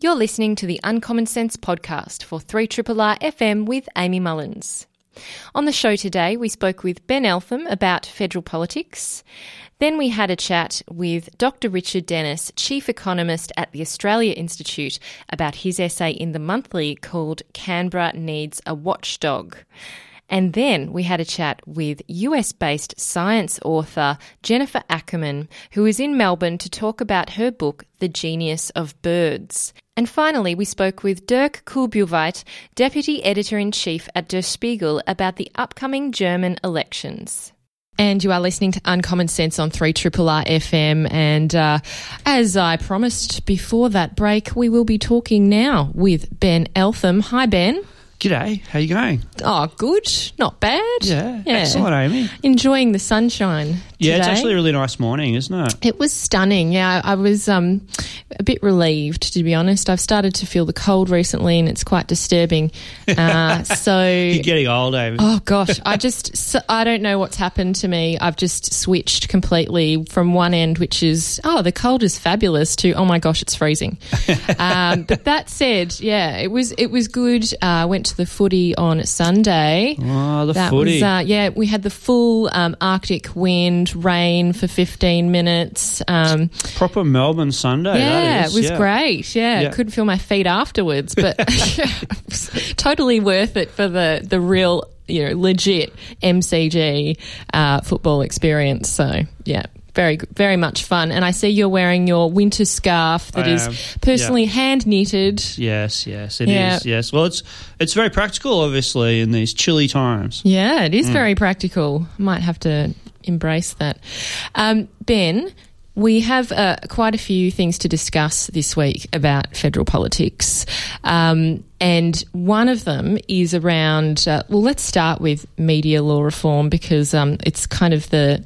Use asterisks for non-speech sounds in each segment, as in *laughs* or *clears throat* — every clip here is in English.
You're listening to the Uncommon Sense podcast for 3RRR FM with Amy Mullins. On the show today, we spoke with Ben Eltham about federal politics. Then we had a chat with Dr. Richard Denniss, Chief Economist at the Australia Institute, about his essay in the monthly called Canberra Needs a Watchdog. And then we had a chat with US based science author Jennifer Ackerman, who is in Melbourne to talk about her book, The Genius of Birds. And finally, we spoke with Dirk Kurbjuweit, Deputy Editor in Chief at Der Spiegel, about the upcoming German elections. And you are listening to Uncommon Sense on 3 Triple R FM. And uh, as I promised before that break, we will be talking now with Ben Eltham. Hi, Ben. G'day, how you going? Oh, good. Not bad. Yeah, yeah. excellent, Amy. Enjoying the sunshine. Yeah, it's actually a really nice morning, isn't it? It was stunning. Yeah, I was um, a bit relieved, to be honest. I've started to feel the cold recently, and it's quite disturbing. *laughs* Uh, so you're getting old, Amy. Oh gosh, I just so, I don't know what's happened to me. I've just switched completely from one end, which is oh the cold is fabulous, to oh my gosh, it's freezing. *laughs* um, but that said, yeah, it was it was good. Uh, went to the footy on Sunday. Oh, the that footy. Was, uh, yeah, we had the full um, Arctic wind, rain for 15 minutes. Um, Proper Melbourne Sunday. Yeah, it was yeah. great. Yeah, yeah, couldn't feel my feet afterwards, but *laughs* *laughs* totally worth it for the, the real you know, legit MCG uh, football experience. So, yeah, very very much fun. And I see you're wearing your winter scarf that is personally yeah. hand knitted. Yes, yes, it yeah. is. Yes, well, it's it's very practical, obviously, in these chilly times. Yeah, it is mm. very practical. Might have to embrace that. Um, ben, we have uh, quite a few things to discuss this week about federal politics. Um, and one of them is around, uh, well, let's start with media law reform because um, it's kind of the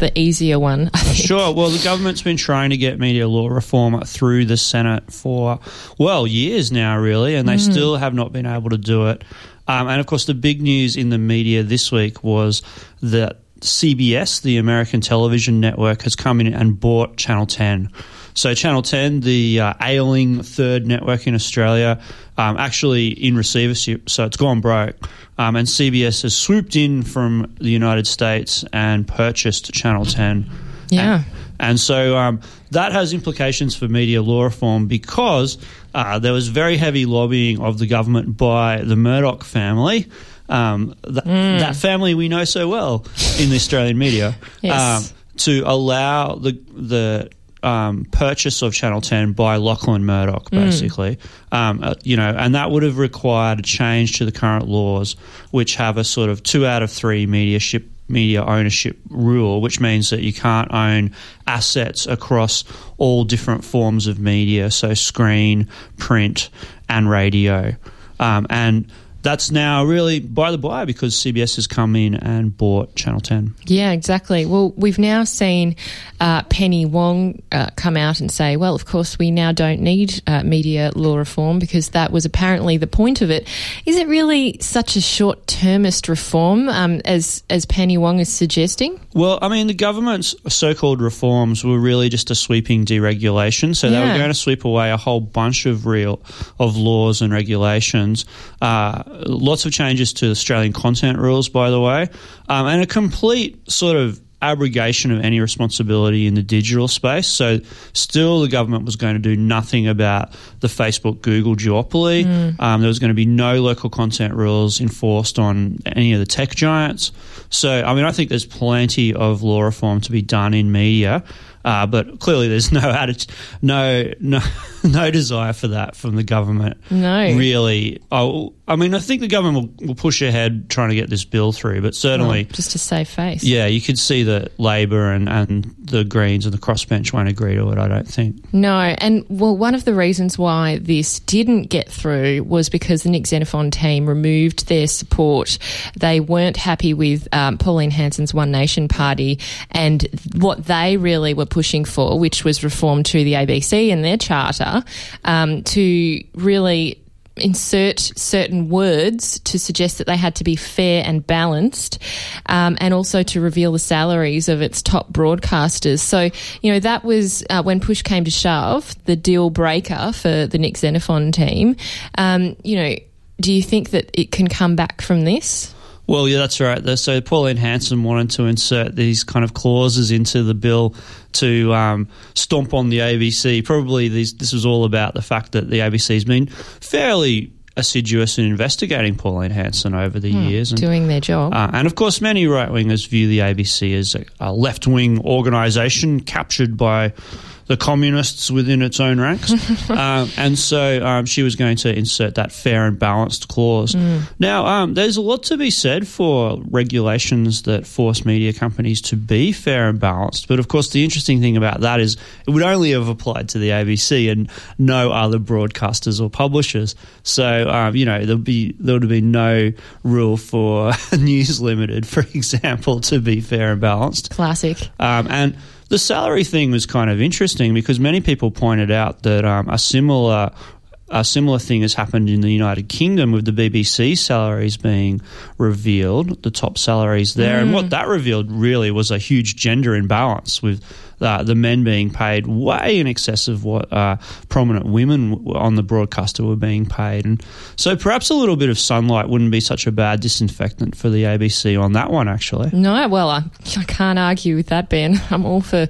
the easier one. Sure. Well, the government's been trying to get media law reform through the Senate for, well, years now, really, and they mm. still have not been able to do it. Um, and of course, the big news in the media this week was that CBS, the American television network, has come in and bought Channel 10. So, Channel 10, the uh, ailing third network in Australia, um, actually in receivership, so it's gone broke. Um, and CBS has swooped in from the United States and purchased Channel 10. Yeah. And, and so um, that has implications for media law reform because uh, there was very heavy lobbying of the government by the Murdoch family. Um, th- mm. That family we know so well in the Australian media. yes. Um, to allow the the um, purchase of Channel 10 by Lachlan Murdoch, mm. basically. Mm. Um, uh, you know, and that would have required a change to the current laws, which have a sort of two out of three media ship, media ownership rule, which means that you can't own assets across all different forms of media, so screen, print, and radio. Um, and that's now really by the by because CBS has come in and bought Channel 10. Yeah, exactly. Well, we've now seen uh, Penny Wong uh, come out and say, well, of course, we now don't need uh, media law reform because that was apparently the point of it. Is it really such a short termist reform um, as, as Penny Wong is suggesting? Well, I mean, the government's so called reforms were really just a sweeping deregulation. So yeah. they were going to sweep away a whole bunch of real of laws and regulations. Uh, lots of changes to Australian content rules, by the way, um, and a complete sort of abrogation of any responsibility in the digital space. So, still, the government was going to do nothing about the Facebook Google duopoly. Mm. Um, there was going to be no local content rules enforced on any of the tech giants. So, I mean, I think there's plenty of law reform to be done in media. Uh, but clearly, there's no *laughs* attitude, no no *laughs* no desire for that from the government. No, really. Oh, I mean, I think the government will, will push ahead trying to get this bill through, but certainly just to save face. Yeah, you could see that Labor and, and the Greens and the crossbench won't agree to it. I don't think. No, and well, one of the reasons why this didn't get through was because the Nick Xenophon team removed their support. They weren't happy with um, Pauline Hanson's One Nation Party and what they really were pushing for, which was reform to the ABC and their charter, um, to really insert certain words to suggest that they had to be fair and balanced, um, and also to reveal the salaries of its top broadcasters. So, you know, that was uh, when push came to shove, the deal breaker for the Nick Xenophon team. Um, you know, do you think that it can come back from this? Well, yeah, that's right. So Pauline Hanson wanted to insert these kind of clauses into the bill to um, stomp on the ABC. Probably these, this was all about the fact that the ABC has been fairly assiduous in investigating Pauline Hanson over the hmm, years. And, doing their job. Uh, and of course, many right wingers view the ABC as a, a left wing organisation captured by the communists within its own ranks. *laughs* um, and so um, she was going to insert that fair and balanced clause. Mm. Now, um, there's a lot to be said for regulations that force media companies to be fair and balanced. But of course, the interesting thing about that is it would only have applied to the ABC and no other broadcasters or publishers. So, um, you know, there'd be, there would been no rule for *laughs* News Limited, for *laughs* example, to be fair and balanced. Classic. Um, and the salary thing was kind of interesting because many people pointed out that um, a similar a similar thing has happened in the United Kingdom with the BBC salaries being revealed, the top salaries there. Mm. And what that revealed really was a huge gender imbalance with uh, the men being paid way in excess of what uh, prominent women on the broadcaster were being paid. And so perhaps a little bit of sunlight wouldn't be such a bad disinfectant for the ABC on that one, actually. No, well, I, I can't argue with that, Ben. *laughs* I'm all for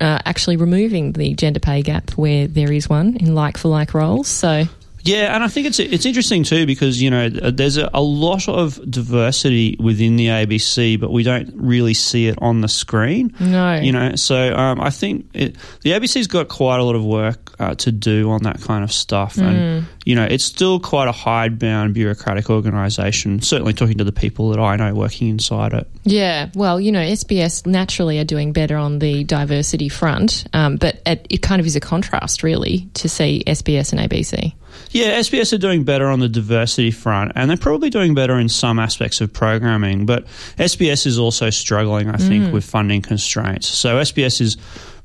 uh, actually removing the gender pay gap where there is one in like for like roles. So yeah, and I think it's it's interesting too because you know there's a, a, lot of diversity within the ABC, but we don't really see it on the screen. No, you know, so um, I think it, the ABC's got quite a lot of work uh, to do on that kind of stuff, mm. and you know, it's still quite a hidebound bureaucratic organisation. Certainly, talking to the people that I know working inside it. Yeah, well, you know, SBS naturally are doing better on the diversity front, um, but it, it kind of is a contrast, really, to see SBS and ABC. Yeah, SBS are doing better on the diversity front, and they're probably doing better in some aspects of programming. But SBS is also struggling, I think, mm. with funding constraints. So SBS is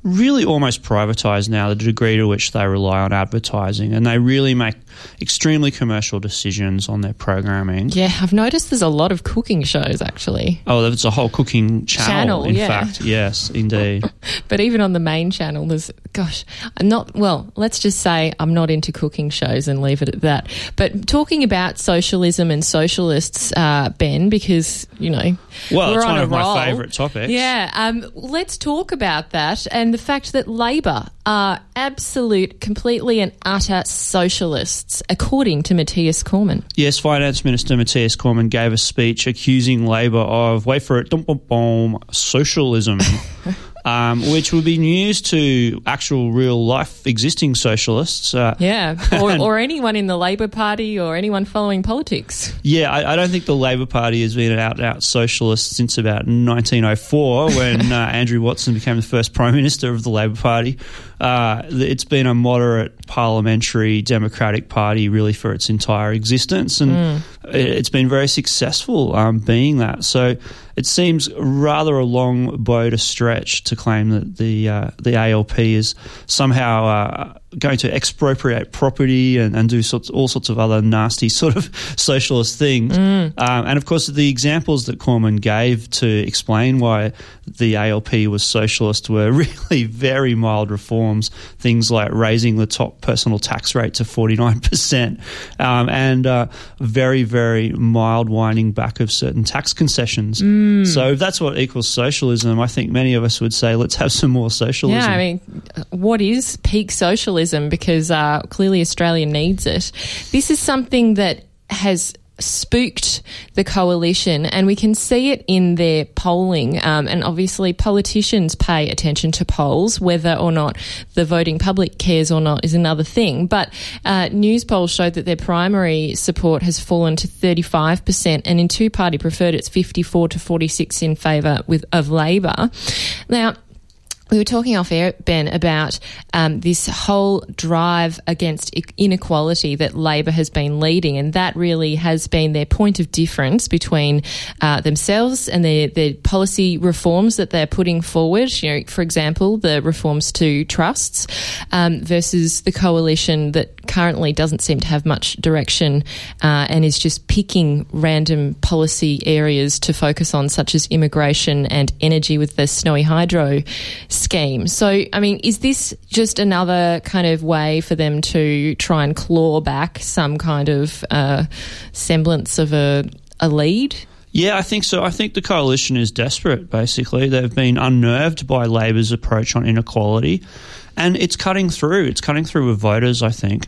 really almost privatized now, the degree to which they rely on advertising, and they really make extremely commercial decisions on their programming. Yeah, I've noticed there's a lot of cooking shows actually. Oh, there's a whole cooking channel. channel in yeah. fact, yes, *laughs* indeed. but even on the main channel, there's gosh, I'm not well. Let's just say I'm not into cooking shows and leave it at that. But talking about socialism and socialists, uh, Ben, because you know, well, it's one of roll. my favourite topics. Yeah, um, let's talk about that and the fact that Labor are absolute, completely and utter socialists, according to Matthias Cormann. Yes, Finance Minister Matthias Cormann gave a speech accusing Labor of, wait for it, socialism. *laughs* um, which would be news to actual real life existing socialists. Uh, yeah, *laughs* or, or, anyone in the Labor Party or anyone following politics. Yeah, I, I, don't think the Labor Party has been an out and out socialist since about 1904 *laughs* when uh, Andrew Watson became the first Prime Minister of the Labor Party. Uh, it's been a moderate parliamentary democratic party really for its entire existence, and mm. It's been very successful um, being that. So it seems rather a long bow to stretch to claim that the uh, the ALP is somehow uh, going to expropriate property and, and do sorts, all sorts of other nasty *laughs* sort of socialist things. Mm. Um, and of course, the examples that Cormann gave to explain why the ALP was socialist were *laughs* really very mild reforms, things like raising the top personal tax rate to 49%, um, and uh, very, very mild winding back of certain tax concessions. Mm. So if that's what equals socialism, I think many of us would say, let's have some more socialism. Yeah, I mean, what is peak socialism? Because uh, clearly Australia needs it. This is something that has spooked the coalition, and we can see it in their polling. Um, and obviously, politicians pay attention to polls, whether or not the voting public cares or not is another thing. But uh, news polls showed that their primary support has fallen to 35%, and in two party preferred, it's 54 to 46 in favour with of Labor. Now, we were talking off air, Ben, about um, this whole drive against inequality that Labor has been leading, and that really has been their point of difference between uh, themselves and their, their policy reforms that they're putting forward. You know, for example, the reforms to trusts um, versus the coalition that currently doesn't seem to have much direction uh, and is just picking random policy areas to focus on, such as immigration and energy with the snowy hydro scheme. So, I mean, is this just another kind of way for them to try and claw back some kind of uh, semblance of a, a lead? Yeah, I think so. I think the coalition is desperate, basically. They've been unnerved by Labor's approach on inequality, and it's cutting through. It's cutting through with voters, I think.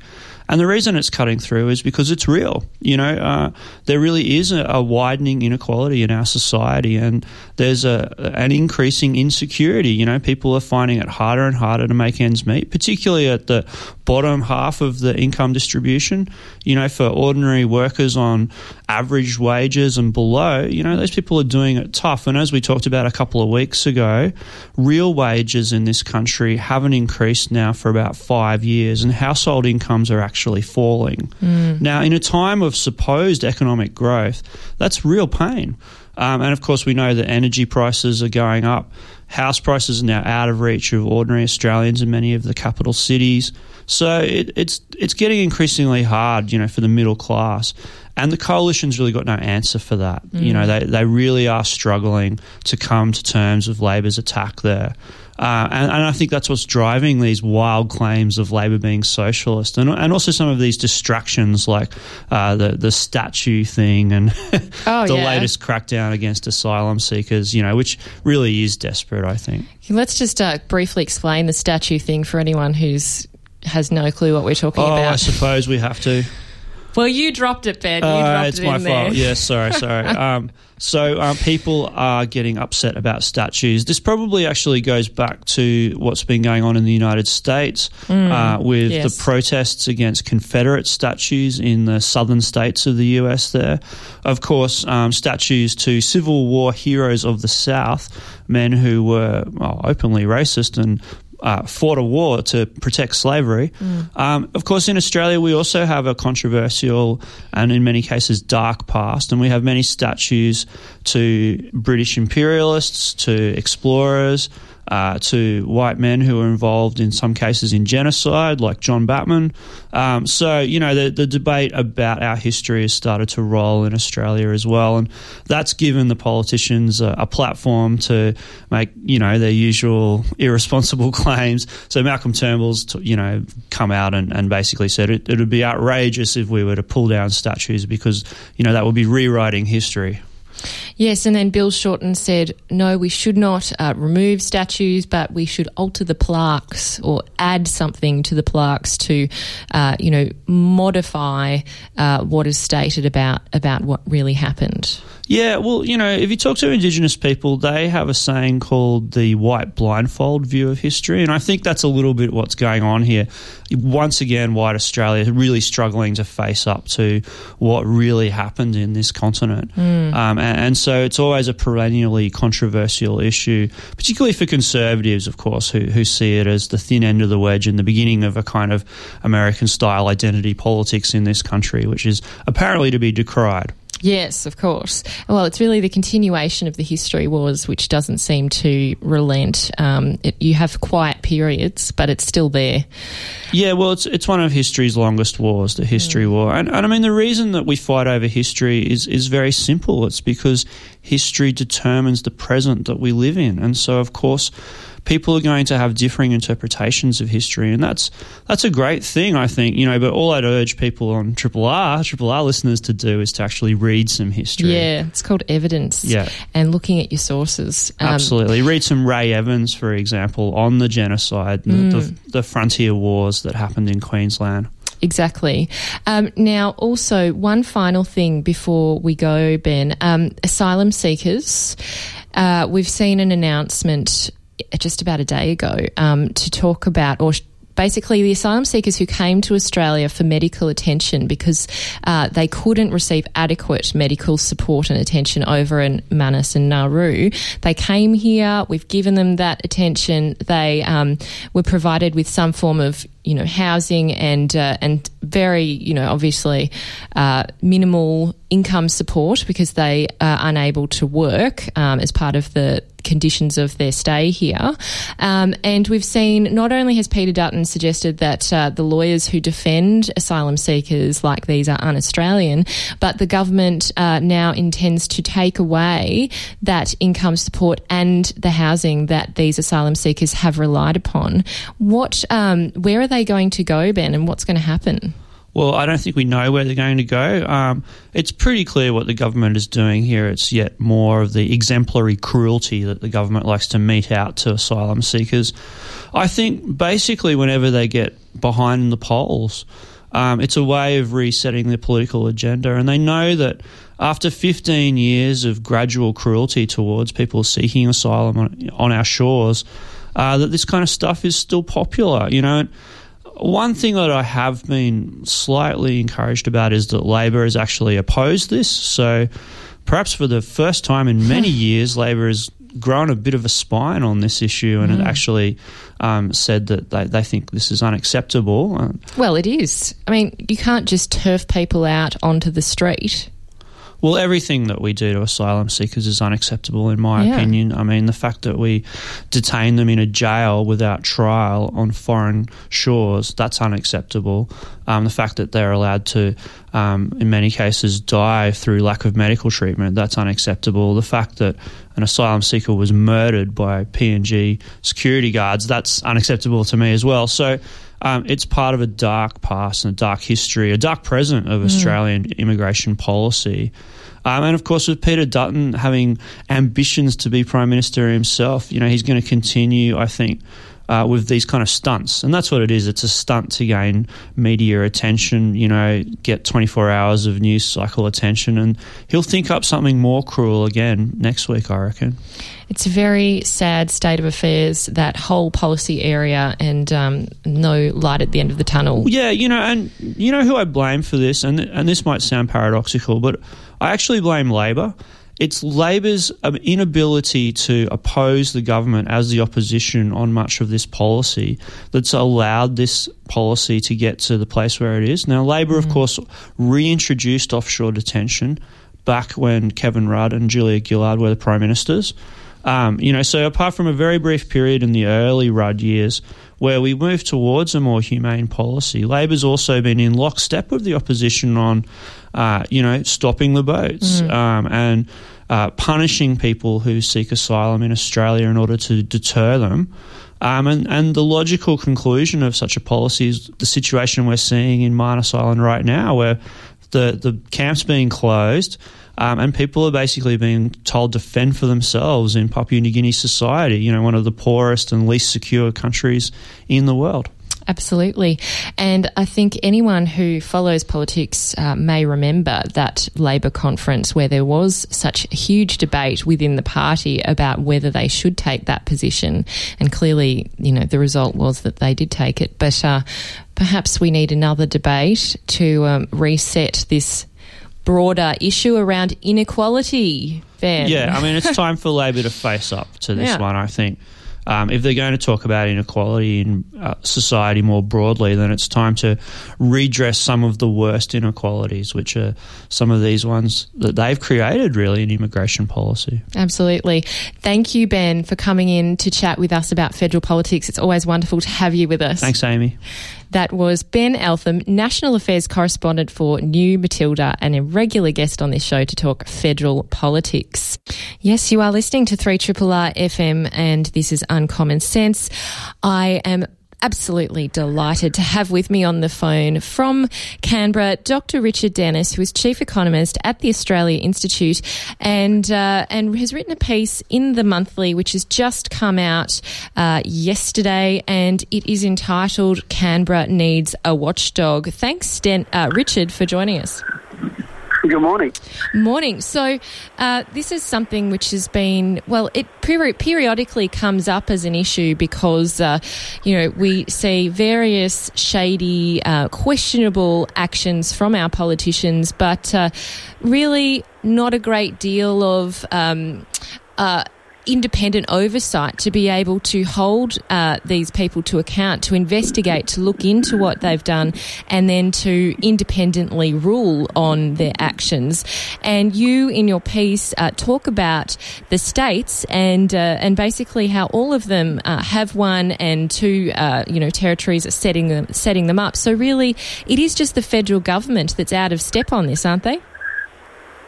And the reason it's cutting through is because it's real. You know, uh, there really is a, a, widening inequality in our society, and there's a an increasing insecurity. You know, people are finding it harder and harder to make ends meet, particularly at the bottom half of the income distribution. You know, for ordinary workers on average wages and below, you know, those people are doing it tough. And as we talked about a couple of weeks ago, real wages in this country haven't increased now for about five years, and household incomes are actually falling. Mm. Now, in a time of supposed economic growth, that's real pain. Um, and of course, we know that energy prices are going up. House prices are now out of reach of ordinary Australians in many of the capital cities. So it, it's it's getting increasingly hard, you know, for the middle class. And the coalition's really got no answer for that. Mm. You know, they, they really are struggling to come to terms with Labor's attack there. Uh, and, and, I think that's what's driving these wild claims of Labor being socialist, and, and also some of these distractions like uh, the the statue thing and *laughs* oh, the yeah. latest crackdown against asylum seekers. You know, which really is desperate. I think. Let's just uh, briefly explain the statue thing for anyone who's has no clue what we're talking oh, about. I suppose we have to. Well, you dropped it, Ben. You uh, it's it my fault. Yes, sorry, sorry. *laughs* um, so um, people are getting upset about statues. This probably actually goes back to what's been going on in the United States mm, uh, with yes. the protests against Confederate statues in the southern states of the US. There, of course, um, statues to Civil War heroes of the South, men who were well, openly racist and uh, fought a war to protect slavery. Mm. Um, of course, in Australia, we also have a controversial and in many cases dark past, and we have many statues to British imperialists, to explorers, uh, to white men who were involved in some cases in genocide, like John Batman. Um, so, you know, the, the debate about our history has started to roll in Australia as well. And that's given the politicians a, a platform to make, you know, their usual irresponsible *laughs* claims. So Malcolm Turnbull's, you know, come out and, and basically said it would be outrageous if we were to pull down statues because, you know, that would be rewriting history. Yes, and then Bill Shorten said, no, we should not uh, remove statues, but we should alter the plaques or add something to the plaques to, uh, you know, modify uh, what is stated about about what really happened. Yeah, well, you know, if you talk to Indigenous people, they have a saying called the white blindfold view of history. And I think that's a little bit what's going on here. Once again, white Australia really struggling to face up to what really happened in this continent. Mm. Um, and, and, so it's always a perennially controversial issue, particularly for conservatives, of course, who, who see it as the thin end of the wedge and the beginning of a kind of American style identity politics in this country, which is apparently to be decried. Yes, of course. Well, it's really the continuation of the history wars, which doesn't seem to relent. Um, it, you have quiet periods, but it's still there. Yeah, well, it's it's one of history's longest wars, the history mm. war, and, and I mean the reason that we fight over history is is very simple. It's because history determines the present that we live in, and so of course people are going to have differing interpretations of history, and that's that's a great thing, I think. You know, but all I'd urge people on Triple R, Triple R listeners to do is to actually read some history. Yeah, it's called evidence. Yeah, and looking at your sources. Um, Absolutely, read some Ray Evans, for example, on the genocide, mm. the, the, the frontier wars that happened in Queensland. Exactly. Um, now, also, one final thing before we go, Ben. Um, asylum seekers. Uh, we've seen an announcement just about a day ago um, to talk about or basically the asylum seekers who came to Australia for medical attention because uh, they couldn't receive adequate medical support and attention over in Manus and Nauru. They came here. We've given them that attention. They um, were provided with some form of you know housing and uh, and very you know obviously uh, minimal income support because they are unable to work um, as part of the conditions of their stay here. Um, and we've seen not only has Peter Dutton suggested that uh, the lawyers who defend asylum seekers like these are un Australian, but the government uh, now intends to take away that income support and the housing that these asylum seekers have relied upon. What, um, where are they going to go, Ben, and what's going to happen? Well, I don't think we know where they're going to go. Um, it's pretty clear what the government is doing here. It's yet more of the exemplary cruelty that the government likes to mete out to asylum seekers. I think basically, whenever they get behind the polls, um, it's a way of resetting the political agenda. And they know that after 15 years of gradual cruelty towards people seeking asylum on, on our shores, uh, that this kind of stuff is still popular. You know, one thing that I have been slightly encouraged about is that Labor has actually opposed this. So perhaps for the first time in many *laughs* years, Labor has grown a bit of a spine on this issue and mm. actually um, said that they, they think this is unacceptable. Well, it is. I mean, you can't just turf people out onto the street. Well, everything that we do to asylum seekers is unacceptable, in my yeah. opinion. I mean, the fact that we detain them in a jail without trial on foreign shores, that's unacceptable. Um, the fact that they're allowed to, um, in many cases, die through lack of medical treatment, that's unacceptable. The fact that an asylum seeker was murdered by PNG security guards, that's unacceptable to me as well. So, um, it's part of a dark past and a dark history, a dark present of mm. Australian immigration policy. Um, and of course, with Peter Dutton having ambitions to be Prime Minister himself, you know, he's going to continue, I think, uh, with these kind of stunts. And that's what it is. It's a stunt to gain media attention, you know, get 24 hours of news cycle attention. And he'll think up something more cruel again next week, I reckon. It's a very sad state of affairs, that whole policy area, and um, no light at the end of the tunnel. Yeah, you know, and you know who I blame for this? And, and this might sound paradoxical, but I actually blame Labor. It's Labor's um, inability to oppose the government as the opposition on much of this policy that's allowed this policy to get to the place where it is. Now, Labor, mm-hmm. of course, reintroduced offshore detention back when Kevin Rudd and Julia Gillard were the prime ministers. Um, you know, so apart from a very brief period in the early Rudd years where we moved towards a more humane policy, Labor's also been in lockstep with the opposition on, uh, you know, stopping the boats mm. um, and uh, punishing people who seek asylum in Australia in order to deter them. Um, and, and the logical conclusion of such a policy is the situation we're seeing in Manus Island right now, where the, the camp's being closed um, and people are basically being told to fend for themselves in Papua New Guinea society, you know, one of the poorest and least secure countries in the world. Absolutely. And I think anyone who follows politics uh, may remember that Labor conference where there was such a huge debate within the party about whether they should take that position. And clearly, you know, the result was that they did take it. But uh, perhaps we need another debate to um, reset this broader issue around inequality, Ben. Yeah, I mean, it's *laughs* time for Labor to face up to this yeah. one, I think. Um, if they're going to talk about inequality in uh, society more broadly, then it's time to redress some of the worst inequalities, which are some of these ones that they've created really in immigration policy. Absolutely. Thank you, Ben, for coming in to chat with us about federal politics. It's always wonderful to have you with us. Thanks, Amy. That was Ben Eltham, National Affairs Correspondent for New Matilda, and a regular guest on this show to talk federal politics. Yes, you are listening to 3 R FM, and this is Uncommon Sense. I am absolutely delighted to have with me on the phone from Canberra Dr. Richard Denniss, who is Chief Economist at the Australia Institute and, uh, and has written a piece in the monthly which has just come out uh, yesterday and it is entitled Canberra Needs a Watchdog. Thanks, Den- uh, Richard, for joining us. Good morning. Morning. So, uh, this is something which has been, well, it peri- periodically comes up as an issue because, uh, you know, we see various shady, uh, questionable actions from our politicians, but uh, really not a great deal of. Um, uh, independent oversight to be able to hold uh, these people to account, to investigate, to look into what they've done, and then to independently rule on their actions. And you, in your piece, uh, talk about the states and uh, and basically how all of them uh, have one and two, uh, you know, territories are setting them setting them up. So really, it is just the federal government that's out of step on this, aren't they?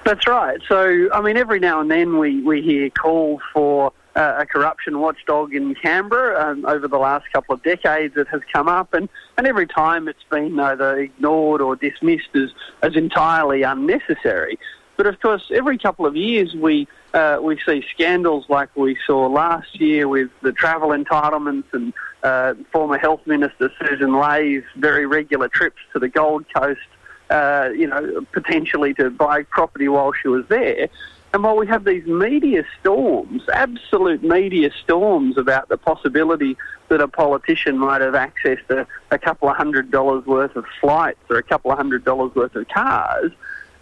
That's right. So, I mean, every now and then we, we hear calls for uh, a corruption watchdog in Canberra. Um, over the last couple of decades, it has come up, and, and every time it's been either ignored or dismissed as, as entirely unnecessary. But of course, every couple of years we uh, we see scandals like we saw last year with the travel entitlements and uh, former Health Minister Susan Ley's very regular trips to the Gold Coast uh, you know, potentially to buy property while she was there. And while we have these media storms, absolute media storms about the possibility that a politician might have accessed a, a couple of hundred dollars worth of flights or a couple of hundred dollars worth of cars,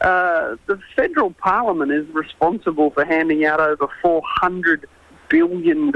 uh, the federal parliament is responsible for handing out over $400 billion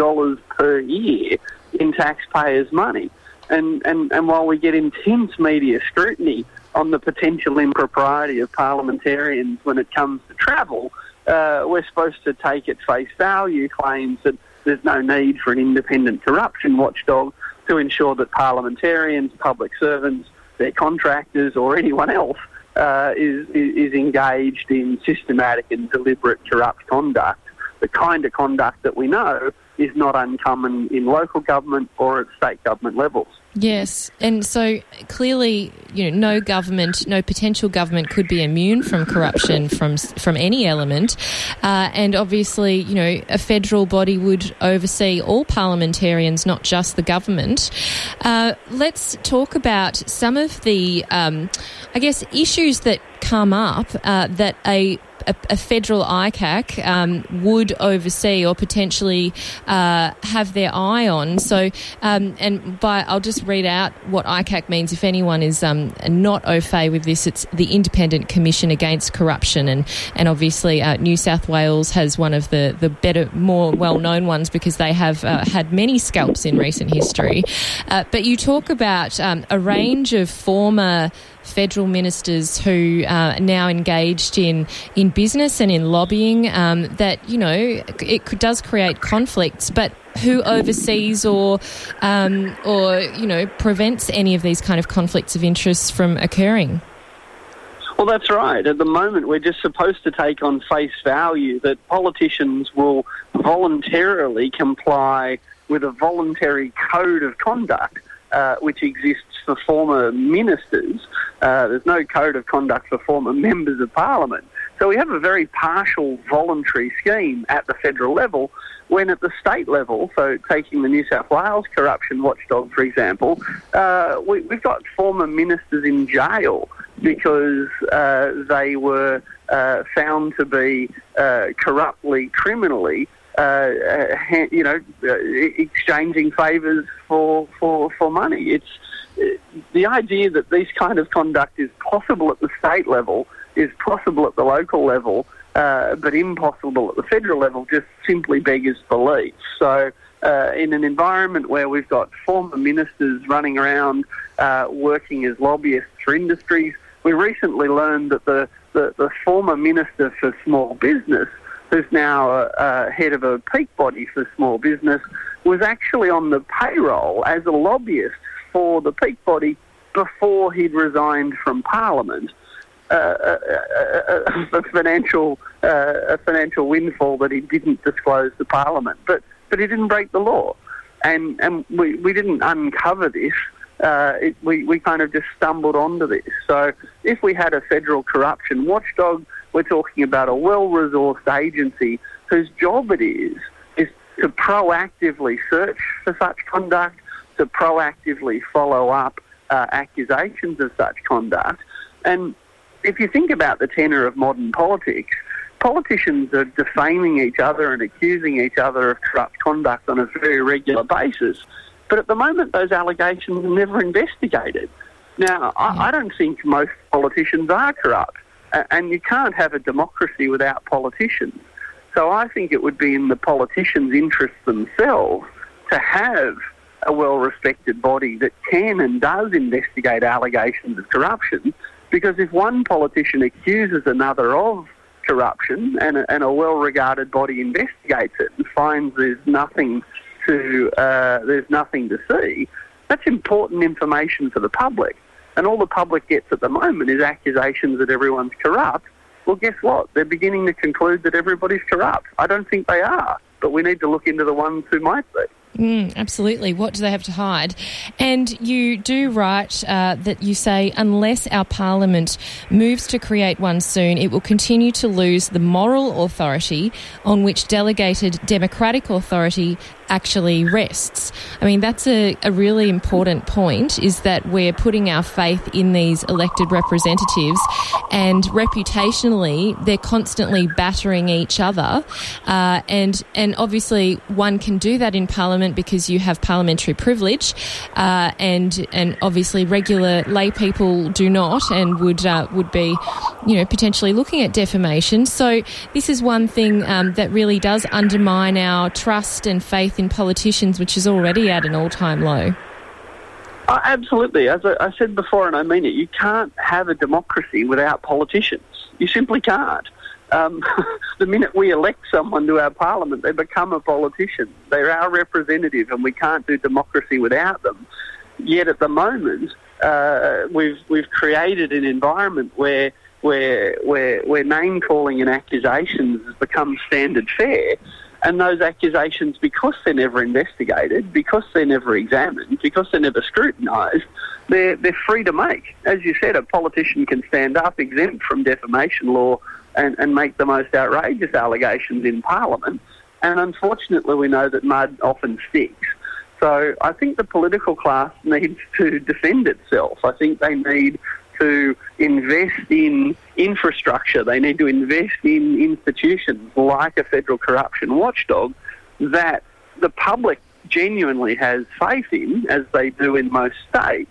per year in taxpayers' money. And, and, and while we get intense media scrutiny on the potential impropriety of parliamentarians when it comes to travel, uh, we're supposed to take at face value claims that there's no need for an independent corruption watchdog to ensure that parliamentarians, public servants, their contractors, or anyone else uh, is, is engaged in systematic and deliberate corrupt conduct, the kind of conduct that we know is not uncommon in local government or at state government levels. Yes, and so clearly, you know, no government, no potential government could be immune from corruption from from any element, uh, and obviously, you know, a federal body would oversee all parliamentarians, not just the government. Uh, let's talk about some of the, um, I guess, issues that come up uh, that a a, a federal ICAC um, would oversee or potentially uh, have their eye on. So, um, and by I'll just read out what ICAC means. If anyone is um, not au fait with this, it's the Independent Commission Against Corruption, and and obviously uh, New South Wales has one of the the better, more well known ones because they have uh, had many scalps in recent history. Uh, but you talk about um, a range of former federal ministers who uh, are now engaged in, in business and in lobbying um, that, you know, it does create conflicts, but who oversees or, um, or, you know, prevents any of these kind of conflicts of interest from occurring? Well, that's right. At the moment, we're just supposed to take on face value that politicians will voluntarily comply with a voluntary code of conduct uh, which exists for former ministers. Uh, there's no code of conduct for former members of parliament. So we have a very partial voluntary scheme at the federal level when at the state level, so taking the New South Wales corruption watchdog, for example, uh, we, have got former ministers in jail because uh, they were uh, found to be uh, corruptly, criminally uh, you know, uh, exchanging favours for, for, for money. It's uh, the idea that this kind of conduct is possible at the state level, is possible at the local level, uh, but impossible at the federal level just simply beggars belief. So, uh, in an environment where we've got former ministers running around uh, working as lobbyists for industries, we recently learned that the, the, the former minister for small business who's now uh, head of a peak body for small business, was actually on the payroll as a lobbyist for the peak body before he'd resigned from Parliament. Uh, a, a, a, financial uh, a financial windfall that he didn't disclose to Parliament, but but he didn't break the law, and and we, we didn't uncover this. Uh, it, we we kind of just stumbled onto this. So if we had a federal corruption watchdog we're talking about a well-resourced agency whose job it is is to proactively search for such conduct, to proactively follow up uh, accusations of such conduct, and if you think about the tenor of modern politics, politicians are defaming each other and accusing each other of corrupt conduct on a very regular basis. But at the moment, those allegations are never investigated. Now, I, I don't think most politicians are corrupt, and you can't have a democracy without politicians. So I think it would be in the politicians' interests themselves to have a well respected body that can and does investigate allegations of corruption. Because if one politician accuses another of corruption and a, and a well regarded body investigates it and finds there's nothing to uh, there's nothing to see, that's important information for the public. And all the public gets at the moment is accusations that everyone's corrupt. Well, guess what? They're beginning to conclude that everybody's corrupt. I don't think they are, but we need to look into the ones who might be. Mm, absolutely. What do they have to hide? And you do write uh, that you say, unless our parliament moves to create one soon, it will continue to lose the moral authority on which delegated democratic authority actually rests. I mean, that's a, a really important point is that we're putting our faith in these elected representatives and reputationally they're constantly battering each other. Uh, and, and obviously one can do that in Parliament because you have parliamentary privilege uh, and, and obviously regular lay people do not and would, uh, would be, you know, potentially looking at defamation. So this is one thing um, that really does undermine our trust and faith faith in politicians, which is already at an all time low? Uh, absolutely. As I, I said before, and I mean it, you can't have a democracy without politicians. You simply can't. Um, *laughs* the minute we elect someone to our parliament, they become a politician. They're our representative, and we can't do democracy without them. Yet at the moment, uh, we've we've created an environment where where where, where name calling and accusations has become standard fare, and those accusations, because they're never investigated, because they're never examined, because they're never scrutinised, they're, they're free to make. As you said, a politician can stand up exempt from defamation law and, and make the most outrageous allegations in Parliament. And unfortunately, we know that mud often sticks. So I think the political class *laughs* needs to defend itself. I think they need to invest in infrastructure, they need to invest in institutions like a federal corruption watchdog that the public genuinely has faith in, as they do in most states.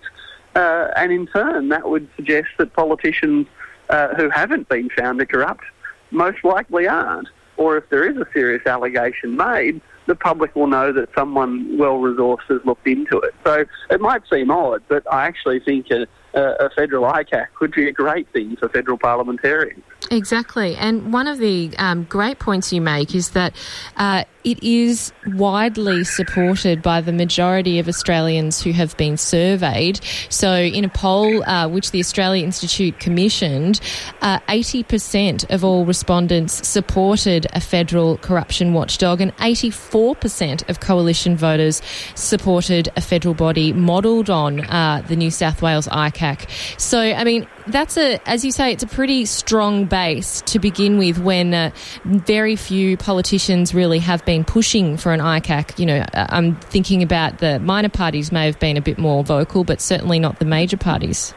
Uh, and in turn, that would suggest that politicians uh, who haven't been found to corrupt most likely aren't. Or if there is a serious allegation made, the public will know that someone well resourced has looked into it. So it might seem odd, but I actually think a federal ICAC would be a great thing for federal parliamentarians. Exactly. And one of the um, great points you make is that uh, it is widely supported by the majority of Australians who have been surveyed. So, in a poll uh, which the Australia Institute commissioned, uh, 80% of all respondents supported a federal corruption watchdog, and 84% of coalition voters supported a federal body modelled on uh, the New South Wales ICAC. So, I mean, that's a, as you say, it's a pretty strong base to begin with when uh, very few politicians really have been pushing for an ICAC. You know, uh, I'm thinking about the minor parties may have been a bit more vocal, but certainly not the major parties.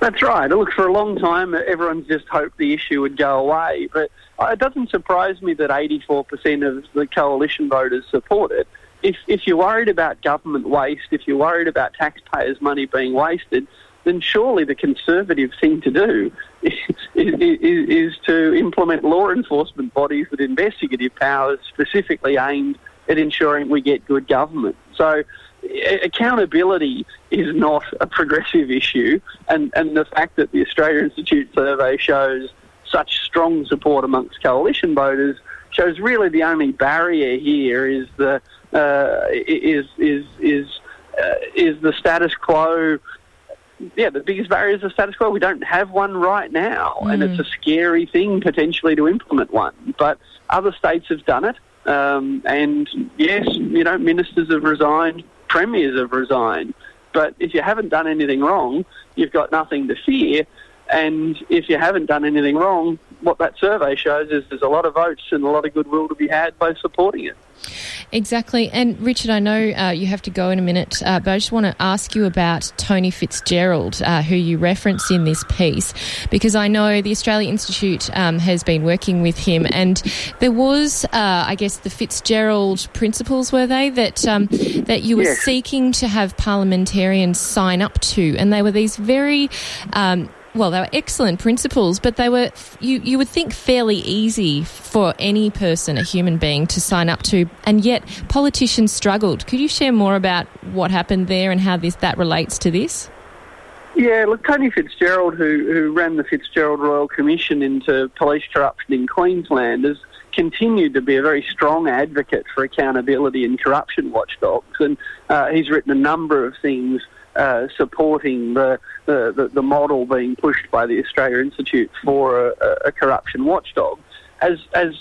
That's right. Look, for a long time, everyone's just hoped the issue would go away. But it doesn't surprise me that 84% of the coalition voters support it. If, if you're worried about government waste, if you're worried about taxpayers' money being wasted, then surely the conservative thing to do *laughs* is, is, is, to implement law enforcement bodies with investigative powers specifically aimed at ensuring we get good government. So accountability is not a progressive issue, and, and the fact that the Australia Institute survey shows such strong support amongst coalition voters shows really the only barrier here is the uh, is is is uh, is the status quo yeah, the biggest barrier is the status quo. We don't have one right now, mm. and it's a scary thing potentially to implement one. But other states have done it, um, and yes, you know, ministers have resigned, premiers have resigned. But if you haven't done anything wrong, you've got nothing to fear. And if you haven't done anything wrong, what that survey shows is there's a lot of votes and a lot of goodwill to be had by supporting it. Exactly. And Richard, I know uh, you have to go in a minute, uh, but I just want to ask you about Tony Fitzgerald, uh, who you referenced in this piece, because I know the Australia Institute um, has been working with him, and there was, uh, I guess, the Fitzgerald principles, were they, that, um, that you were yes. seeking to have parliamentarians sign up to, and they were these very um, well, they were excellent principles, but they were you you would think fairly easy for any person, a human being, to sign up to, and yet politicians struggled. Could you share more about what happened there and how this that relates to this? Yeah, look, Tony Fitzgerald, who who ran the Fitzgerald Royal Commission into police corruption in Queensland, has continued to be a very strong advocate for accountability and corruption watchdogs, and uh, he's written a number of things uh, supporting the, the, the, model being pushed by the Australia Institute for a, a corruption watchdog. As, as,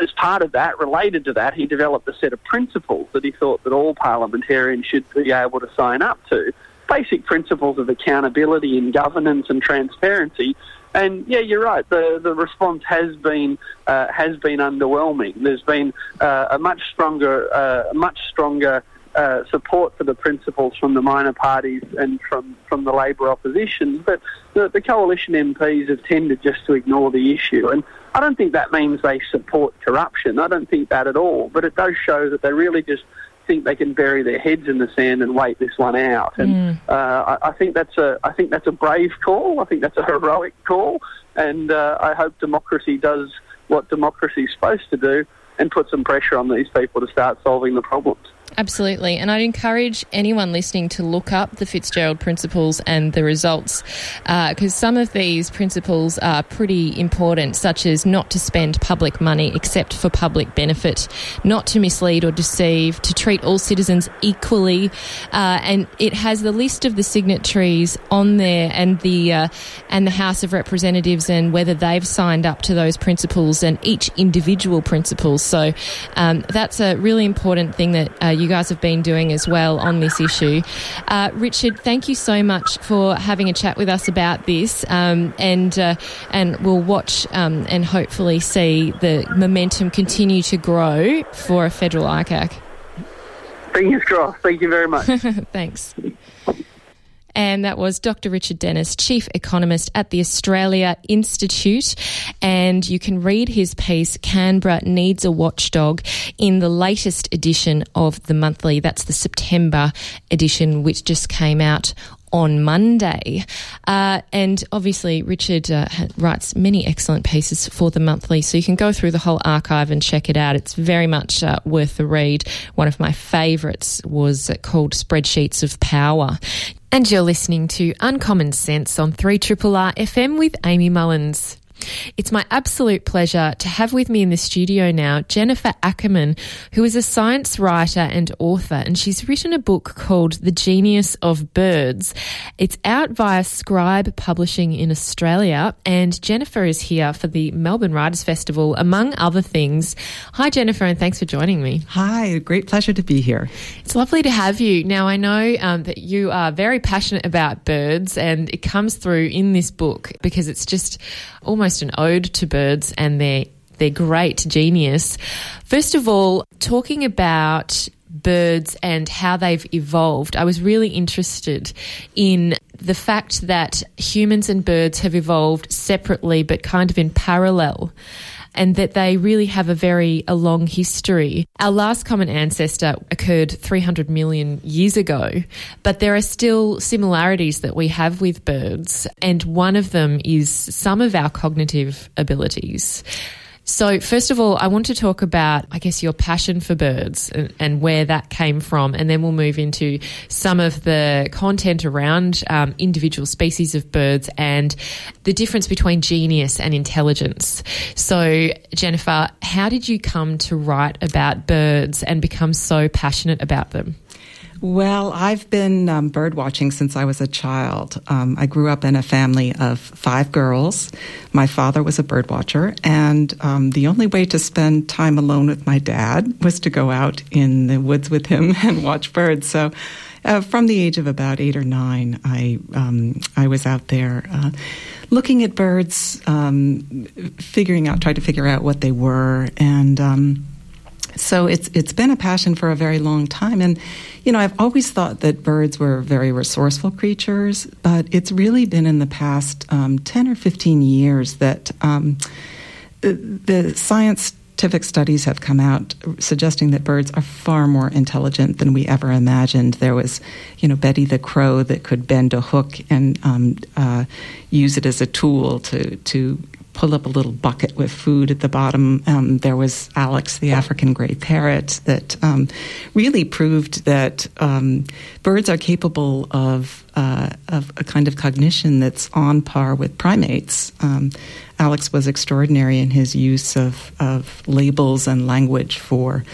as part of that, related to that, he developed a set of principles that he thought that all parliamentarians should be able to sign up to. Basic principles of accountability in governance and transparency. And yeah, you're right. The the response has been uh, has been underwhelming. There's been uh, a much stronger uh, much stronger uh, support for the principles from the minor parties and from, from the Labor opposition, but the, the coalition MPs have tended just to ignore the issue. And I don't think that means they support corruption. I don't think that at all. But it does show that they really just think they can bury their heads in the sand and wait this one out. And mm. uh, I, I, think that's a I think that's a brave call. I think that's a heroic call. And uh, I hope democracy does what democracy is supposed to do and put some pressure on these people to start solving the problems. Absolutely. And I'd encourage anyone listening to look up the Fitzgerald principles and the results because uh, some of these principles are pretty important, such as not to spend public money except for public benefit, not to mislead or deceive, to treat all citizens equally. Uh, and it has the list of the signatories on there and the, uh, and the House of Representatives and whether they've signed up to those principles and each individual principle. So um, that's a really important thing that uh, you guys have been doing as well on this issue. Uh, Richard, thank you so much for having a chat with us about this, um, and uh, and we'll watch um, and hopefully see the momentum continue to grow for a federal ICAC. Fingers crossed. Thank you very much. *laughs* Thanks. And that was Dr. Richard Denniss, Chief Economist at the Australia Institute. And you can read his piece, Canberra Needs a Watchdog, in the latest edition of the monthly. That's the September edition, which just came out on Monday. Uh, and obviously, Richard uh, writes many excellent pieces for the monthly, so you can go through the whole archive and check it out. It's very much uh, worth the read. One of my favourites was called Spreadsheets of Power. And you're listening to Uncommon Sense on 3 R FM with Amy Mullins. It's my absolute pleasure to have with me in the studio now Jennifer Ackerman, who is a science writer and author, and she's written a book called The Genius of Birds. It's out via Scribe Publishing in Australia, and Jennifer is here for the Melbourne Writers Festival, among other things. Hi, Jennifer, and thanks for joining me. Hi, great pleasure to be here. It's lovely to have you. Now, I know um, that you are very passionate about birds, and it comes through in this book because it's just almost an ode to birds and their their great genius. First of all, talking about birds and how they've evolved, I was really interested in the fact that humans and birds have evolved separately but kind of in parallel and that they really have a very a long history. Our last common ancestor occurred 300 million years ago, but there are still similarities that we have with birds, and one of them is some of our cognitive abilities. So, first of all, I want to talk about, I guess, your passion for birds and, and where that came from, and then we'll move into some of the content around um, individual species of birds and the difference between genius and intelligence. So, Jennifer, how did you come to write about birds and become so passionate about them? Well, I've been um, bird watching since I was a child. Um, I grew up in a family of five girls. My father was a bird watcher, and um, the only way to spend time alone with my dad was to go out in the woods with him *laughs* and watch birds. So, uh, from the age of about eight or nine, I um, I was out there. Uh, looking at birds, um, figuring out, trying to figure out what they were, and um, so it's it's been a passion for a very long time. And you know, I've always thought that birds were very resourceful creatures, but it's really been in the past um, ten or fifteen years that um, the scientific studies have come out suggesting that birds are far more intelligent than we ever imagined. There was, you know, Betty the crow that could bend a hook and um, uh, use it as a tool to to pull up a little bucket with food at the bottom. Um, there was Alex, the African gray parrot, that um, really proved that um, birds are capable of, uh, of a kind of cognition that's on par with primates. Um, Alex was extraordinary in his use of, of labels and language for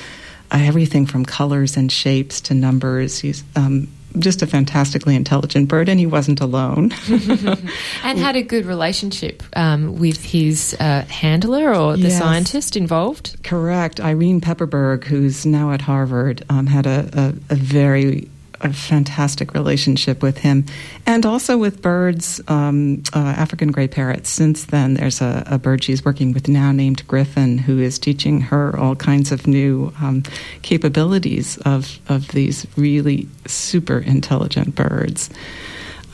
uh, everything from colors and shapes to numbers. He's um, just a fantastically intelligent bird, and he wasn't alone. *laughs* *laughs* and had a good relationship um, with his uh, handler or the yes. scientist involved. Correct. Irene Pepperberg, who's now at Harvard, um, had a, a, a very a fantastic relationship with him, and also with birds, um, uh, African gray parrots. Since then, there's a, a, bird she's working with now named Griffin, who is teaching her all kinds of new um, capabilities of of these really super intelligent birds.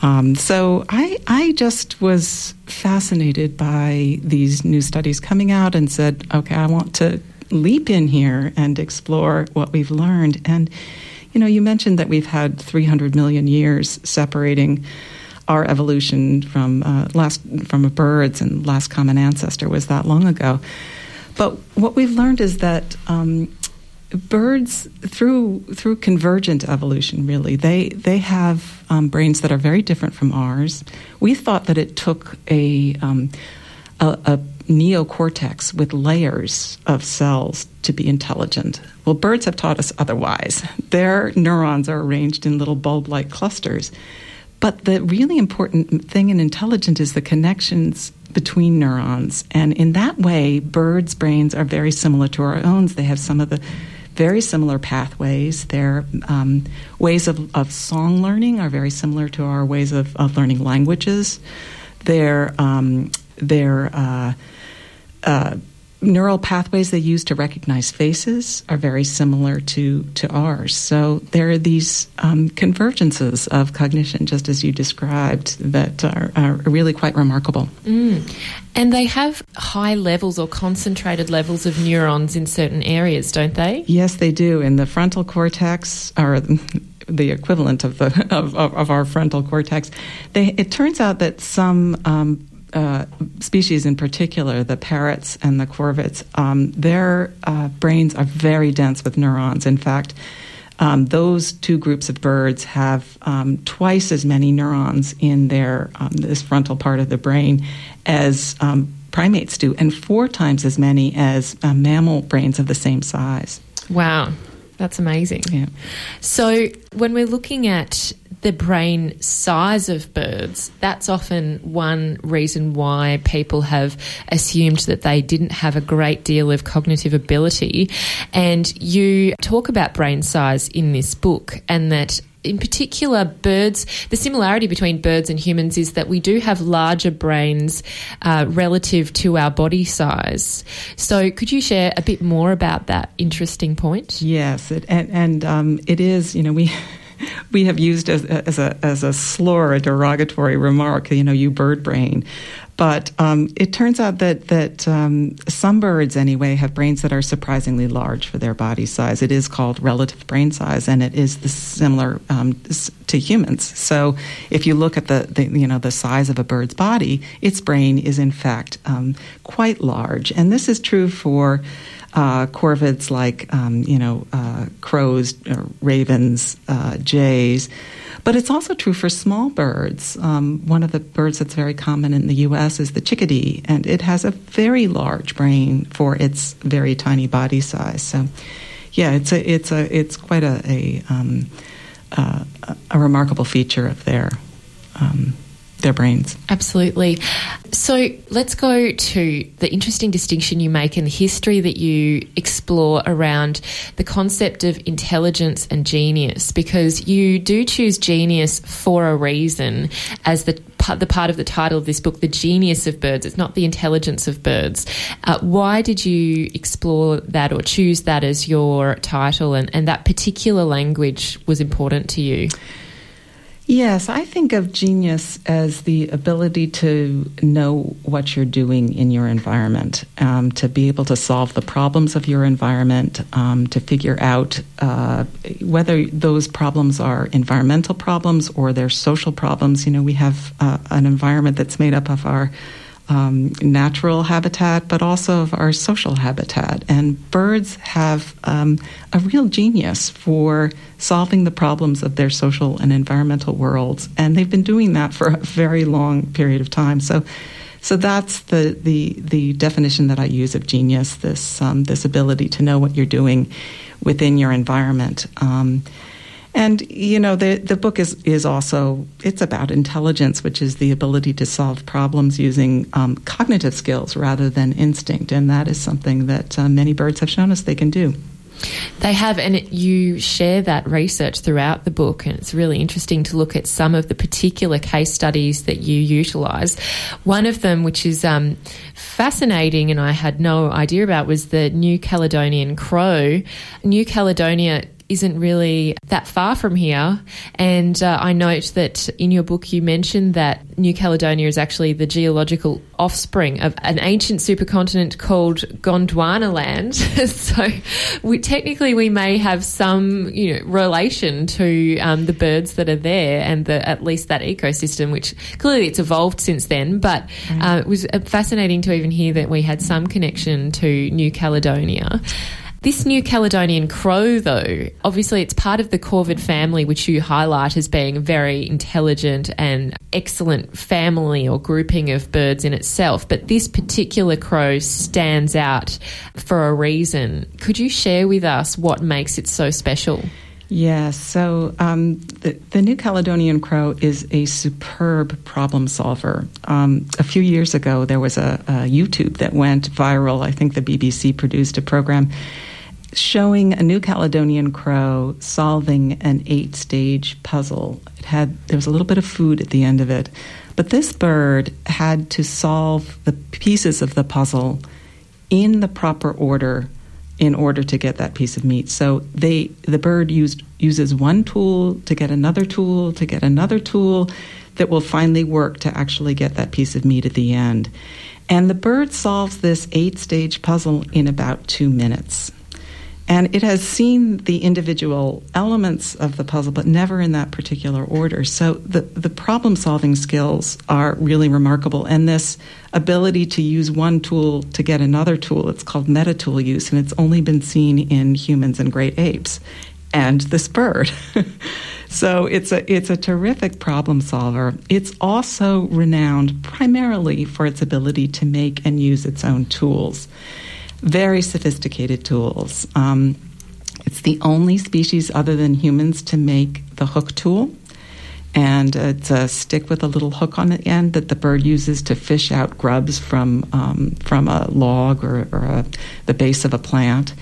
Um, so I I just was fascinated by these new studies coming out and said, okay, I want to leap in here and explore what we've learned and you know, you mentioned that we've had 300 million years separating our evolution from uh, last from birds, and last common ancestor was that long ago. But what we've learned is that um, birds, through through convergent evolution, really, they they have um, brains that are very different from ours. We thought that it took a um, a, a neocortex with layers of cells to be intelligent. Well, birds have taught us otherwise. Their neurons are arranged in little bulb like clusters. But the really important thing in intelligence is the connections between neurons. And in that way, birds' brains are very similar to our own. They have some of the very similar pathways. Their um, ways of, of, song learning are very similar to our ways of, of learning languages. Their, um, their uh, uh, neural pathways they use to recognize faces are very similar to, to ours. So there are these um, convergences of cognition, just as you described, that are, are really quite remarkable. Mm. And they have high levels or concentrated levels of neurons in certain areas, don't they? Yes, they do. In the frontal cortex, or *laughs* the equivalent of the of, of, of our frontal cortex, they, it turns out that some um, uh, species in particular, the parrots and the corvids, um, their uh, brains are very dense with neurons. In fact, um, those two groups of birds have um, twice as many neurons in their um, this frontal part of the brain as um, primates do, and four times as many as uh, mammal brains of the same size. Wow. That's amazing. Yeah. So, when we're looking at the brain size of birds, that's often one reason why people have assumed that they didn't have a great deal of cognitive ability. And you talk about brain size in this book, and that in particular, birds, the similarity between birds and humans is that we do have larger brains uh, relative to our body size. So, could you share a bit more about that interesting point? Yes, it, and, and um, it is, you know, we. *laughs* we have used as, as, a, as a slur, a derogatory remark, you know, you bird brain. But um, it turns out that that um, some birds, anyway, have brains that are surprisingly large for their body size. It is called relative brain size, and it is similar um, to humans. So, if you look at the, the, you know the size of a bird's body, its brain is in fact um, quite large, and this is true for uh, corvids like um, you know uh, crows, uh, ravens, uh, jays. But it's also true for small birds. Um, one of the birds that's very common in the U.S. is the chickadee, and it has a very large brain for its very tiny body size. So, yeah, it's a it's a it's quite a a, um, uh, a remarkable feature of their um, their brains. Absolutely. So let's go to the interesting distinction you make in the history that you explore around the concept of intelligence and genius, because you do choose genius for a reason as the the part of the title of this book, The Genius of Birds. It's not the intelligence of birds. Uh, why did you explore that or choose that as your title and, and that particular language was important to you? Yes, I think of genius as the ability to know what you're doing in your environment, um, to be able to solve the problems of your environment, um, to figure out uh, whether those problems are environmental problems or they're social problems. You know, we have uh, an environment that's made up of our um, natural habitat, but also of our social habitat. And birds have um, a real genius for solving the problems of their social and environmental worlds, and they've been doing that for a very long period of time. So. So that's the, the, the definition that I use of genius this, um, this ability to know what you're doing within your environment. And you know, the the book is is also it's about intelligence, which is the ability to solve problems using um, cognitive skills rather than instinct, and that is something that uh, many birds have shown us they can do. They have, and it, you share that research throughout the book, and it's really interesting to look at some of the particular case studies that you utilise. One of them, which is um, fascinating and I had no idea about, was the New Caledonian crow. New Caledonia isn't really that far from here. And uh, I note that in your book you mentioned that New Caledonia is actually the geological offspring of an ancient supercontinent called Gondwana land. *laughs* so we, technically we may have some you know relation to um, the birds that are there and the, at least that ecosystem, which clearly it's evolved since then. But uh, it was uh, fascinating to even hear that we had some connection to New Caledonia. This New Caledonian crow, though, obviously it's part of the corvid family, which you highlight as being a very intelligent and excellent family or grouping of birds in itself. But this particular crow stands out for a reason. Could you share with us what makes it so special? Yes, so um, the, the, New Caledonian crow is a superb problem solver. Um, a few years ago, there was a, a YouTube that went viral. I think the BBC produced a program showing a New Caledonian crow solving an eight stage puzzle. It had there was a little bit of food at the end of it, but this bird had to solve the pieces of the puzzle in the proper order in order to get that piece of meat. So they the bird used uses one tool to get another tool to get another tool that will finally work to actually get that piece of meat at the end. And the bird solves this eight stage puzzle in about two minutes. And it has seen the individual elements of the puzzle, but never in that particular order. So the, the problem solving skills are really remarkable. And this ability to use one tool to get another tool, it's called meta tool use, and it's only been seen in humans and great apes and this bird. *laughs* so it's a, it's a terrific problem solver. It's also renowned primarily for its ability to make and use its own tools very sophisticated tools. Um, it's the only species other than humans to make the hook tool. And it's a stick with a little hook on the end that the bird uses to fish out grubs from um, from a log or, or a, the base of a plant.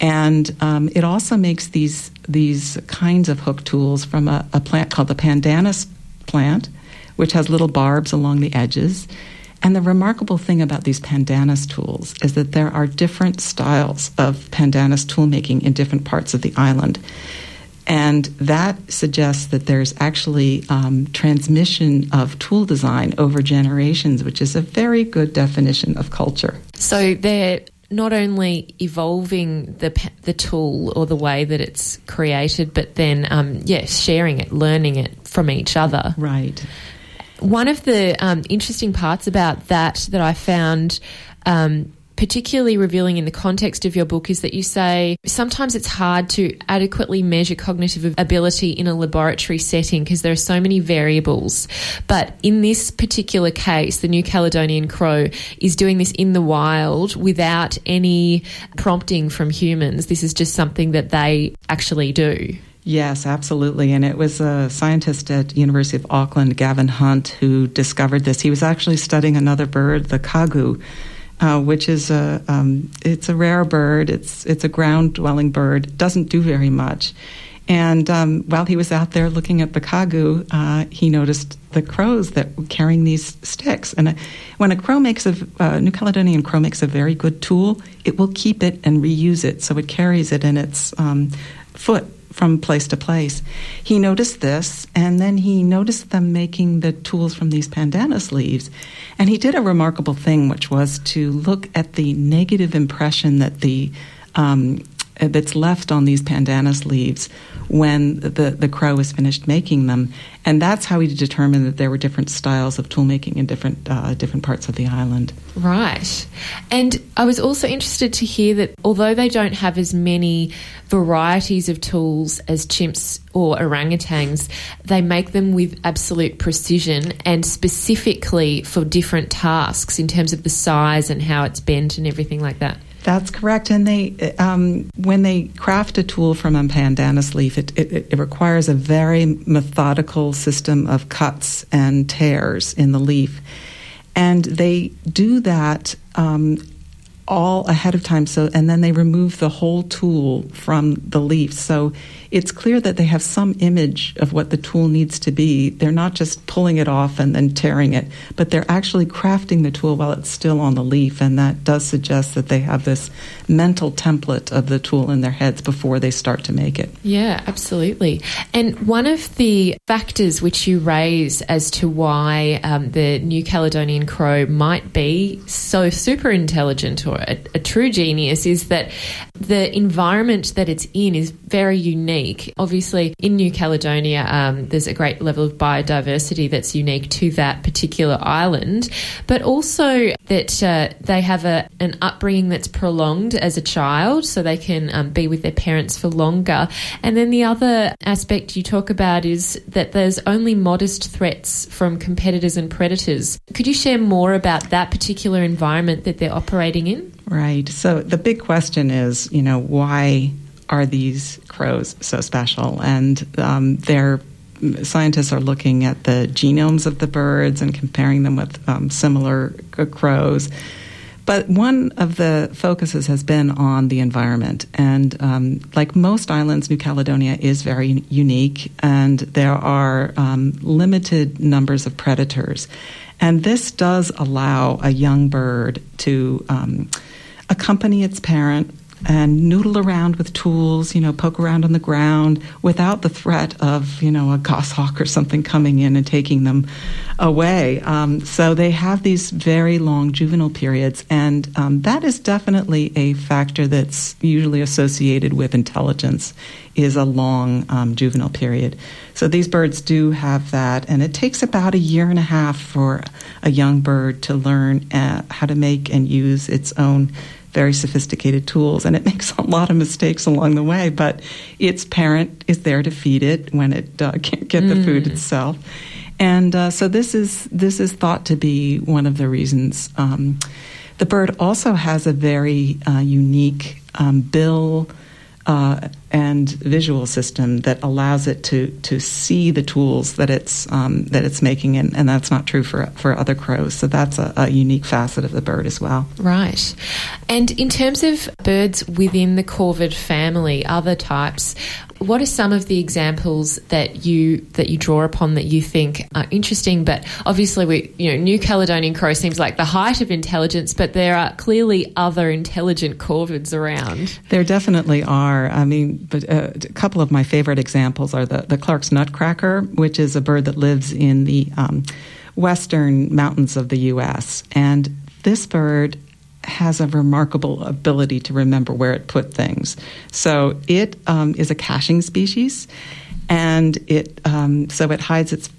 And um, it also makes these these kinds of hook tools from a, a plant called the pandanus plant, which has little barbs along the edges. And the remarkable thing about these pandanus tools is that there are different styles of pandanus tool making in different parts of the island. And that suggests that there's actually um, transmission of tool design over generations, which is a very good definition of culture. So they're not only evolving the the tool or the way that it's created, but then um, yes, sharing it, learning it from each other. Right. One of the um, interesting parts about that that I found. Um, particularly revealing in the context of your book is that you say sometimes it's hard to adequately measure cognitive ability in a laboratory setting because there are so many variables. But in this particular case, the New Caledonian crow is doing this in the wild without any prompting from humans. This is just something that they actually do. Yes, absolutely. And it was a scientist at University of Auckland, Gavin Hunt, who discovered this. He was actually studying another bird, the kagu, uh, which is a um, it's a rare bird. It's it's a ground dwelling bird. Doesn't do very much. And um, while he was out there looking at the kagu, uh, he noticed the crows that were carrying these sticks. And uh, when a crow makes a uh, New Caledonian crow makes a very good tool, it will keep it and reuse it, so it carries it in its um, foot from place to place. He noticed this, and then he noticed them making the tools from these pandanus leaves. And he did a remarkable thing, which was to look at the negative impression that the um, that's left on these pandanus leaves when the, the crow is finished making them. And that's how we determined that there were different styles of tool making in different, uh, different parts of the island. Right. And I was also interested to hear that although they don't have as many varieties of tools as chimps or orangutans, they make them with absolute precision and specifically for different tasks in terms of the size and how it's bent and everything like that. That's correct. And they, um, when they craft a tool from a pandanus leaf, it, it, it, requires a very methodical system of cuts and tears in the leaf. And they do that um, all ahead of time. So, and then they remove the whole tool from the leaf. So it's clear that they have some image of what the tool needs to be. They're not just pulling it off and then tearing it, but they're actually crafting the tool while it's still on the leaf. And that does suggest that they have this mental template of the tool in their heads before they start to make it. Yeah, absolutely. And one of the factors which you raise as to why um, the New Caledonian crow might be so super intelligent or a, a true genius is that the environment that it's in is very unique unique. Obviously, in New Caledonia, um, there's a great level of biodiversity that's unique to that particular island, but also that uh, they have a, an upbringing that's prolonged as a child, so they can um, be with their parents for longer. And then the other aspect you talk about is that there's only modest threats from competitors and predators. Could you share more about that particular environment that they're operating in? Right. So the big question is, you know, why are these crows so special? And um, their scientists are looking at the genomes of the birds and comparing them with um, similar crows. But one of the focuses has been on the environment. And um, like most islands, New Caledonia is very unique, and there are um, limited numbers of predators. And this does allow a young bird to um, accompany its parent and noodle around with tools, you know, poke around on the ground without the threat of, you know, a goshawk or something coming in and taking them away. Um, so they have these very long juvenile periods, and um, that is definitely a factor that's usually associated with intelligence is a long um, juvenile period. So these birds do have that, and it takes about a year and a half for a young bird to learn uh, how to make and use its own very sophisticated tools, and it *laughs* makes a lot of mistakes along the way. But its parent is there to feed it when it uh, *laughs* can't get the mm. food itself, and uh, so this is this is thought to be one of the reasons. Um, the bird also has a very uh, unique um, bill uh, and visual system that allows it to to see the tools that it's um, that it's making, and, and, that's not true for for other crows. So that's a, a, unique facet of the bird as well. Right. And in terms of birds within the corvid family, other types, what are some of the examples that you that you draw upon that you think are interesting? But obviously, we you know New Caledonian crow seems like the height of intelligence, but there are clearly other intelligent corvids around. There definitely are. I mean, but uh, a couple of my favorite examples are the the Clark's nutcracker, which is a bird that lives in the um, western mountains of the U.S. and this bird has a remarkable ability to remember where it put things. So it um, is a caching species, and it um, so it hides its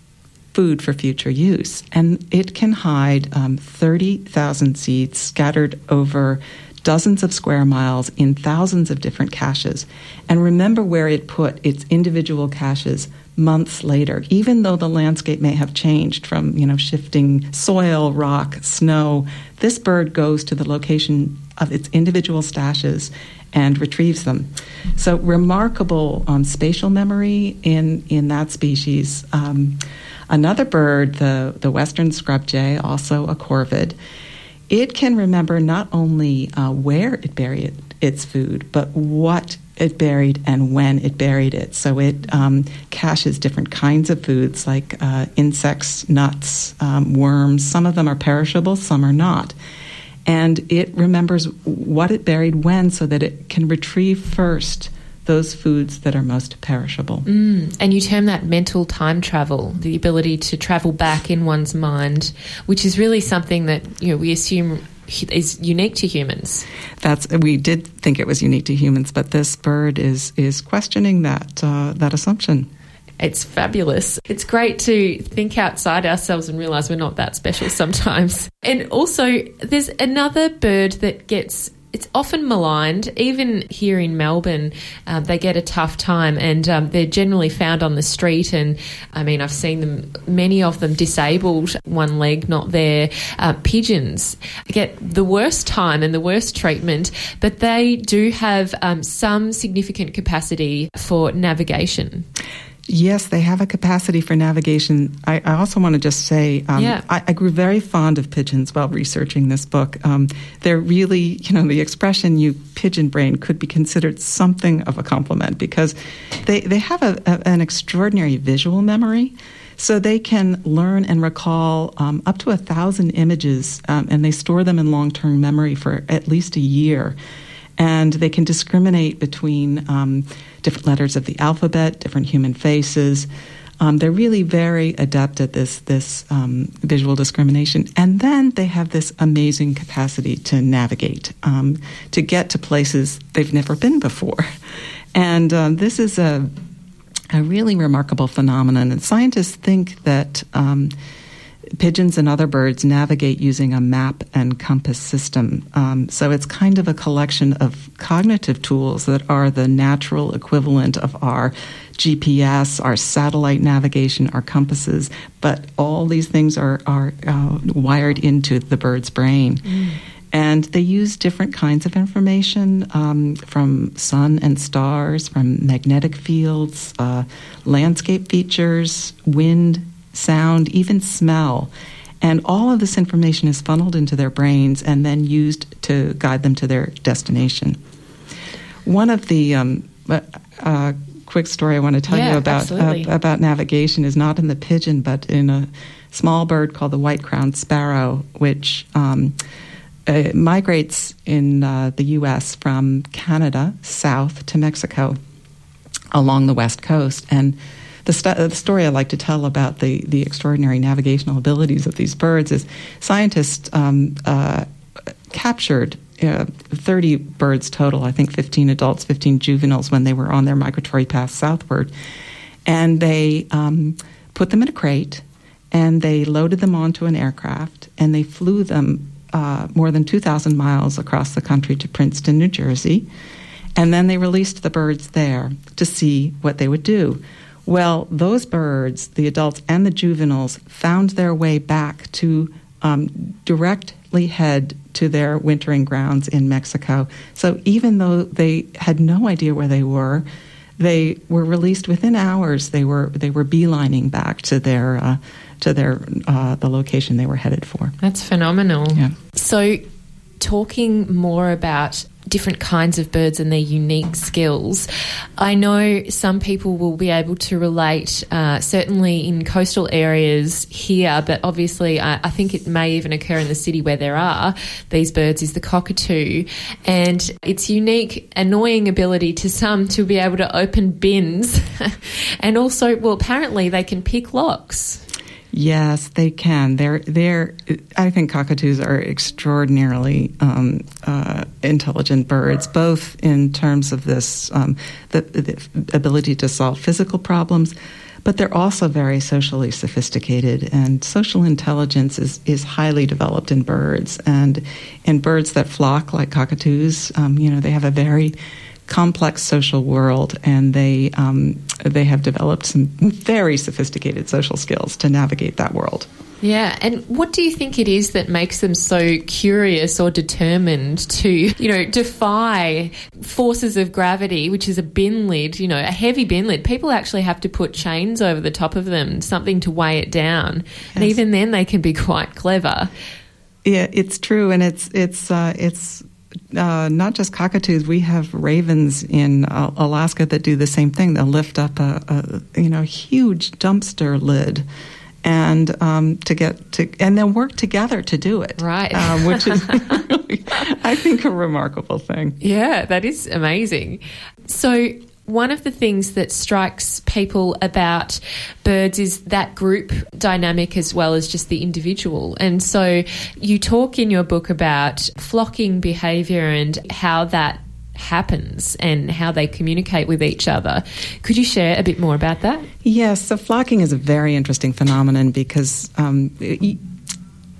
food for future use, and it can hide um, thirty thousand seeds scattered over dozens of square miles in thousands of different caches, and remember where it put its individual caches months later, even though the landscape may have changed from, you know, shifting soil, rock, snow, this bird goes to the location of its individual stashes and retrieves them. So remarkable um, spatial memory in, in that species. Um, another bird, the, the western scrub jay, also a corvid, it can remember not only uh, where it buried its food, but what it buried and when it buried it. So it um, caches different kinds of foods like uh, insects, nuts, um, worms. Some of them are perishable, some are not. And it remembers what it buried when so that it can retrieve first those foods that are most perishable. Mm, and you term that mental time travel, the ability to travel back in one's mind, which is really something that you know we assume is unique to humans. That's we did think it was unique to humans, but this bird is is questioning that uh, that assumption. It's fabulous. It's great to think outside ourselves and realize we're not that special *laughs* sometimes. And also, there's another bird that gets it's often maligned. Even here in Melbourne, um, they get a tough time, and um, they're generally found on the street. And I mean, I've seen them, many of them disabled, one leg not there. Uh, pigeons get the worst time and the worst treatment, but they do have um, some significant capacity for navigation. Yes, they have a capacity for navigation. I, I also want to just say um, yeah. I, I, grew very fond of pigeons while researching this book. Um, they're really, you know, the expression you pigeon brain could be considered something of a compliment because they, they have a, a, an extraordinary visual memory. So they can learn and recall um, up to a thousand images, um, and they store them in long term memory for at least a year. And they can discriminate between um, different letters of the alphabet, different human faces. Um, they're really very adept at this this um, visual discrimination, and then they have this amazing capacity to navigate, um, to get to places they've never been before, *laughs* and um, this is a a really remarkable phenomenon. And scientists think that um, pigeons and other birds navigate using a map and compass system. Um, so it's kind of a collection of cognitive tools that are the natural equivalent of our GPS, our satellite navigation, our compasses. But all these things are, are uh, wired into the bird's brain. Mm. And they use different kinds of information um, from sun and stars, from magnetic fields, uh, landscape features, wind, sound, even smell. And all of this information is funneled into their brains and then used to guide them to their destination. One of the um, uh, uh, quick story I want to tell yeah, you about uh, about navigation is not in the pigeon, but in a small bird called the white-crowned sparrow, which um, uh, migrates in uh, the U.S. from Canada south to Mexico along the west coast, and the, st- the story I like to tell about the, the extraordinary navigational abilities of these birds is scientists um, uh, captured uh, 30 birds total, I think 15 adults, 15 juveniles, when they were on their migratory path southward. And they um, put them in a crate and they loaded them onto an aircraft and they flew them uh, more than 2,000 miles across the country to Princeton, New Jersey. And then they released the birds there to see what they would do. Well, those birds, the adults and the juveniles, found their way back to um, directly head to their wintering grounds in Mexico. So even though they had no idea where they were, they were released within hours. They were they were beelining back to their uh, to their uh, the location they were headed for. That's phenomenal. Yeah. So, talking more about different kinds of birds and their unique skills. I know some people will be able to relate, uh, certainly in coastal areas here, but obviously I, I, think it may even occur in the city where there are these birds, is the cockatoo. And its unique, annoying ability to some to be able to open bins. *laughs* and also, well, apparently they can pick locks. Yes, they can. They're they're. I think cockatoos are extraordinarily um, uh, intelligent birds, both in terms of this um, the, the, ability to solve physical problems, but they're also very socially sophisticated. And social intelligence is is highly developed in birds, and in birds that flock like cockatoos, um, you know, they have a very complex social world, and they um, they have developed some very sophisticated social skills to navigate that world. Yeah, and what do you think it is that makes them so curious or determined to, you know, defy forces of gravity, which is a bin lid, you know, a heavy bin lid? People actually have to put chains over the top of them, something to weigh it down, yes. and even then they can be quite clever. Yeah, it's true, and it's it's uh, it's uh, not just cockatoos. We have ravens in uh, Alaska that do the same thing. They'll lift up a, a you know huge dumpster lid and um, to get to and then work together to do it right um, which is really, *laughs* *laughs* i think a remarkable thing yeah that is amazing so one of the things that strikes people about birds is that group dynamic as well as just the individual. And so you talk in your book about flocking behavior and how that happens and how they communicate with each other. Could you share a bit more about that? Yes, so flocking is a very interesting phenomenon because um,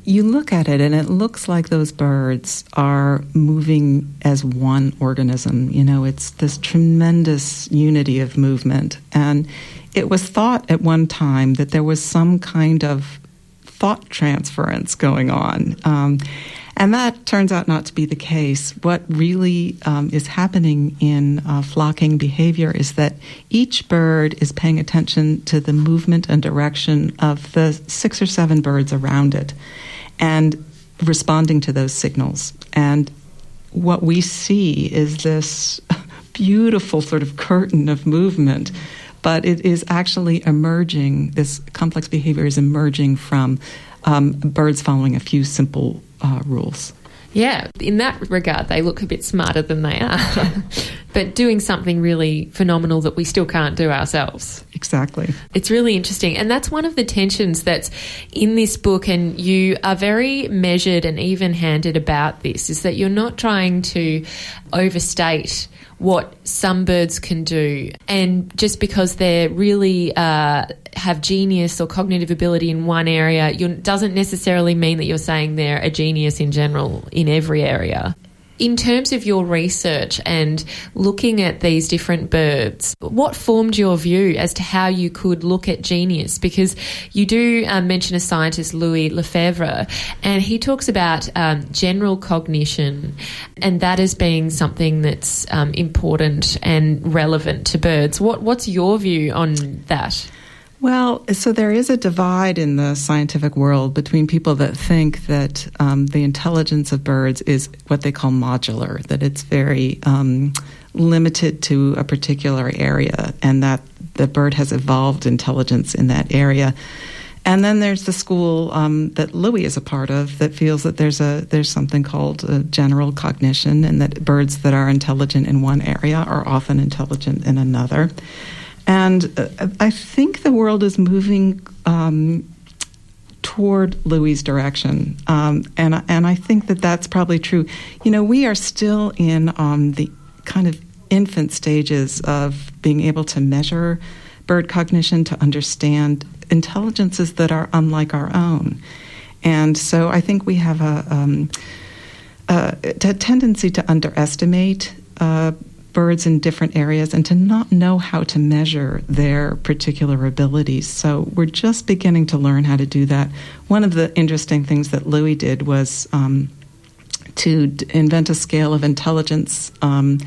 you, look at it and it looks like those birds are moving as one organism. You know, it's this tremendous unity of movement. And it was thought at one time that there was some kind of thought transference going on. Um, and that turns out not to be the case. What really um, is happening in uh, flocking behavior is that each bird is paying attention to the movement and direction of the six or seven birds around it and responding to those signals. And what we see is this beautiful sort of curtain of movement but it is actually emerging, this complex behavior is emerging from um, birds following a few simple uh, rules. Yeah, in that regard, they look a bit smarter than they are, *laughs* but doing something really phenomenal that we still can't do ourselves. Exactly. It's really interesting. And that's one of the tensions that's in this book. And you are very measured and even handed about this is that you're not trying to overstate what some birds can do. And just because they're really uh, have genius or cognitive ability in one area doesn't necessarily mean that you're saying they're a genius in general in every area. In terms of your research and looking at these different birds, what formed your view as to how you could look at genius? Because you do um, mention a scientist, Louis Lefebvre, and he talks about um, general cognition and that as being something that's um, important and relevant to birds. What, what's your view on that? Well, so there is a divide in the scientific world between people that think that um, the intelligence of birds is what they call modular, that it's very um, limited to a particular area, and that the bird has evolved intelligence in that area. And then there's the school um, that Louis is a part of that feels that there's a there's something called general cognition, and that birds that are intelligent in one area are often intelligent in another. And uh, I think the world is moving um, toward Louis' direction, um, and and I think that that's probably true. You know, we are still in um, the kind of infant stages of being able to measure bird cognition to understand intelligences that are unlike our own, and so I think we have a, um, a, a tendency to underestimate. Uh, birds in different areas and to not know how to measure their particular abilities. So we're just beginning to learn how to do that. One of the interesting things that Louis did was um, to d- invent a scale of intelligence. Um,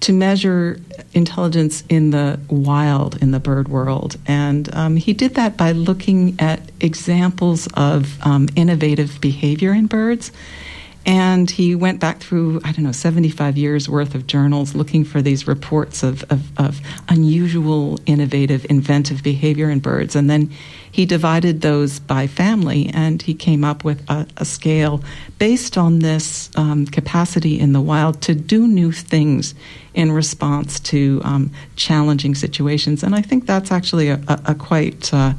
to measure intelligence in the wild, in the bird world. And um, he did that by looking at examples of um, innovative behavior in birds and he went back through, I don't know, 75 years worth of journals looking for these reports of, of, of, unusual, innovative, inventive behavior in birds. And then he divided those by family and he came up with a, a scale based on this um, capacity in the wild to do new things in response to um, challenging situations. And I think that's actually a, a, a quite. Uh,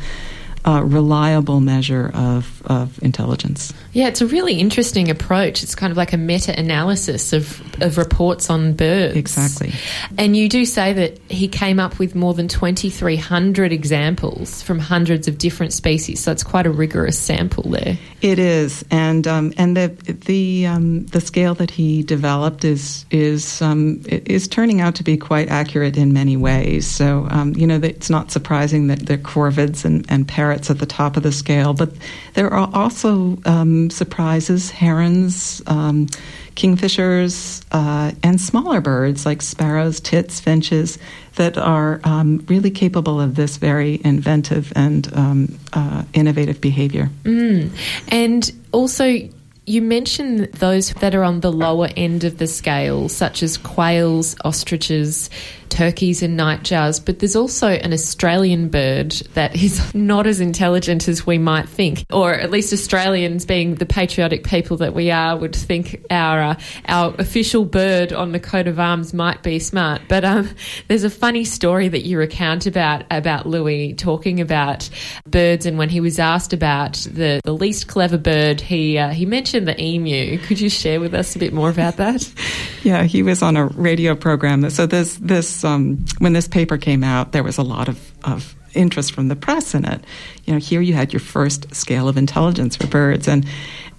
reliable measure of, of intelligence. Yeah, it's a really interesting approach. It's kind of like a meta analysis of, of reports on birds. Exactly. And you do say that he came up with more than 2,300 examples from hundreds of different species. So it's quite a rigorous sample there. It is. And, um, and the, the, um, the scale that he developed is, is, um, is turning out to be quite accurate in many ways. So, um, you know, it's not surprising that the corvids and, and parrots parrots at the top of the scale, but there are also um, surprises, herons, um, kingfishers, uh, and smaller birds like sparrows, tits, finches that are um, really capable of this very inventive and um, uh, innovative behavior. Mm. And also, you mentioned those that are on the lower end of the scale, such as quails, ostriches, turkeys and nightjars, but there's also an Australian bird that is *laughs* not as intelligent as we might think, or at least Australians, being the patriotic people that we are, would think our uh, our official bird on the coat of arms might be smart. But um, *laughs* there's a funny story that you recount about about Louis talking about birds, and when he was asked about the, the least clever bird, he uh, he mentioned the emu. Could you share with us a bit more about that? *laughs* Yeah, he was on a radio program. So this this um, when this paper came out, there was a lot of, of interest from the press in it. You know, here you had your first scale of intelligence for birds, and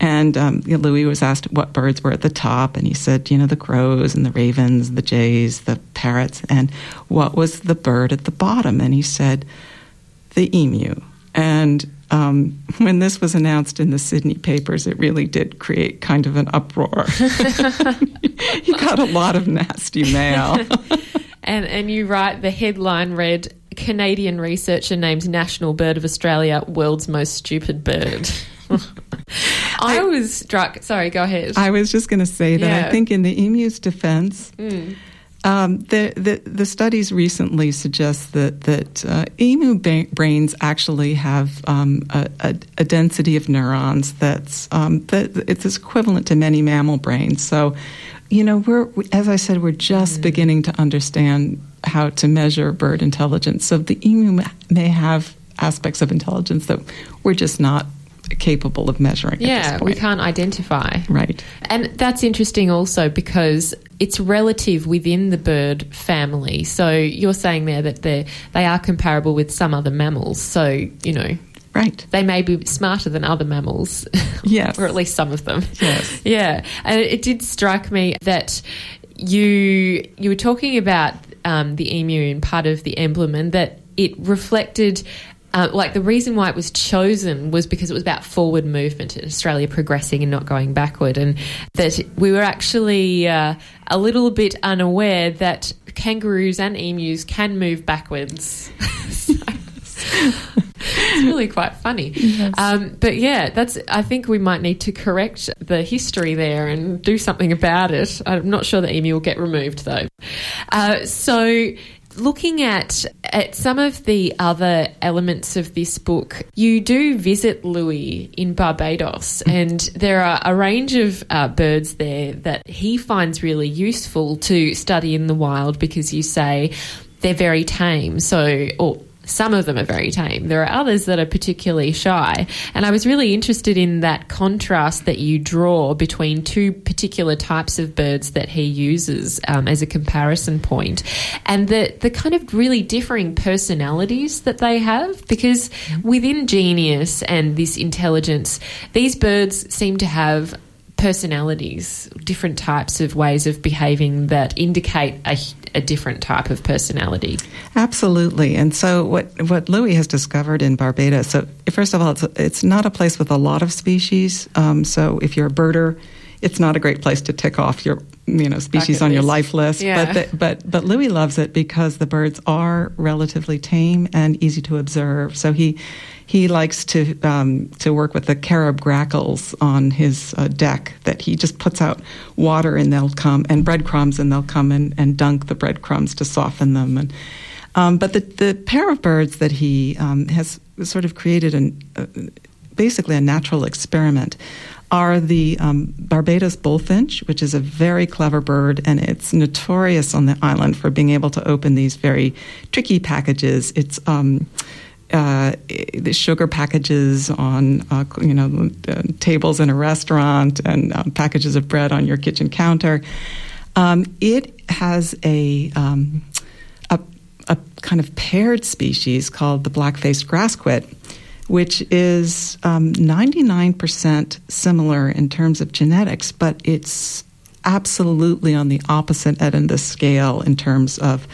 and um, you know, Louis was asked what birds were at the top, and he said, you know, the crows and the ravens, the jays, the parrots, and what was the bird at the bottom? And he said, the emu. And um, when this was announced in the Sydney papers, it really did create kind of an uproar. *laughs* *laughs* he got a lot of nasty mail. *laughs* And and you write the headline read Canadian researcher names national bird of Australia world's most stupid bird. I was struck. Sorry, go ahead. I was just going to say that yeah. I think in the emu's defense, mm. Um, the, the, the studies recently suggest that that uh, emu ba- brains actually have um, a, a, a, density of neurons that's um, that it's equivalent to many mammal brains. So you know, we're, as I said, we're just mm. beginning to understand how to measure bird intelligence. So the emu may have aspects of intelligence that we're just not capable of measuring. Yeah, we can't identify. Right. And that's interesting also because it's relative within the bird family. So you're saying there that they they are comparable with some other mammals. So, you know, Right. They may be smarter than other mammals. *laughs* Yes. or at least some of them. Yes. *laughs* Yeah. And it did strike me that you you were talking about um, the emu in part of the emblem and that it reflected uh, like the reason why it was chosen was because it was about forward movement in Australia progressing and not going backward, and that we were actually uh, a little bit unaware that kangaroos and emus can move backwards. *laughs* it's really quite funny. Yes. Um, but yeah, that's. I think we might need to correct the history there and do something about it. I'm not sure that emu will get removed though. Uh, so looking at at some of the other elements of this book, you do visit Louis in Barbados, and there are a range of uh, birds there that he finds really useful to study in the wild because you say they're very tame. So, or some of them are very tame. There are others that are particularly shy. And I was really interested in that contrast that you draw between two particular types of birds that he uses um, as a comparison point and the, the kind of really differing personalities that they have. Because within genius and this intelligence, these birds seem to have personalities, different types of ways of behaving that indicate a, a, different type of personality. Absolutely. And so, what, what Louis has discovered in Barbados, so first of all, it's, it's not a place with a lot of species. Um, so, if you're a birder, it's not a great place to tick off your you know species on your life list. Yeah. But the, but but Louis loves it because the birds are relatively tame and easy to observe. So he he likes to um, to work with the Carib grackles on his uh, deck. That he just puts out water and they'll come and breadcrumbs and they'll come and, and dunk the breadcrumbs to soften them. And um, but the the pair of birds that he um, has sort of created an uh, basically a natural experiment are the um, Barbados bullfinch, which is a very clever bird, and it's notorious on the island for being able to open these very tricky packages. It's um, uh, the sugar packages on uh, you know tables in a restaurant and um, packages of bread on your kitchen counter. Um, it has a, um, a, a kind of paired species called the black-faced grassquit, which is 99% um, similar in terms of genetics, but it's absolutely on the opposite end of the scale in terms of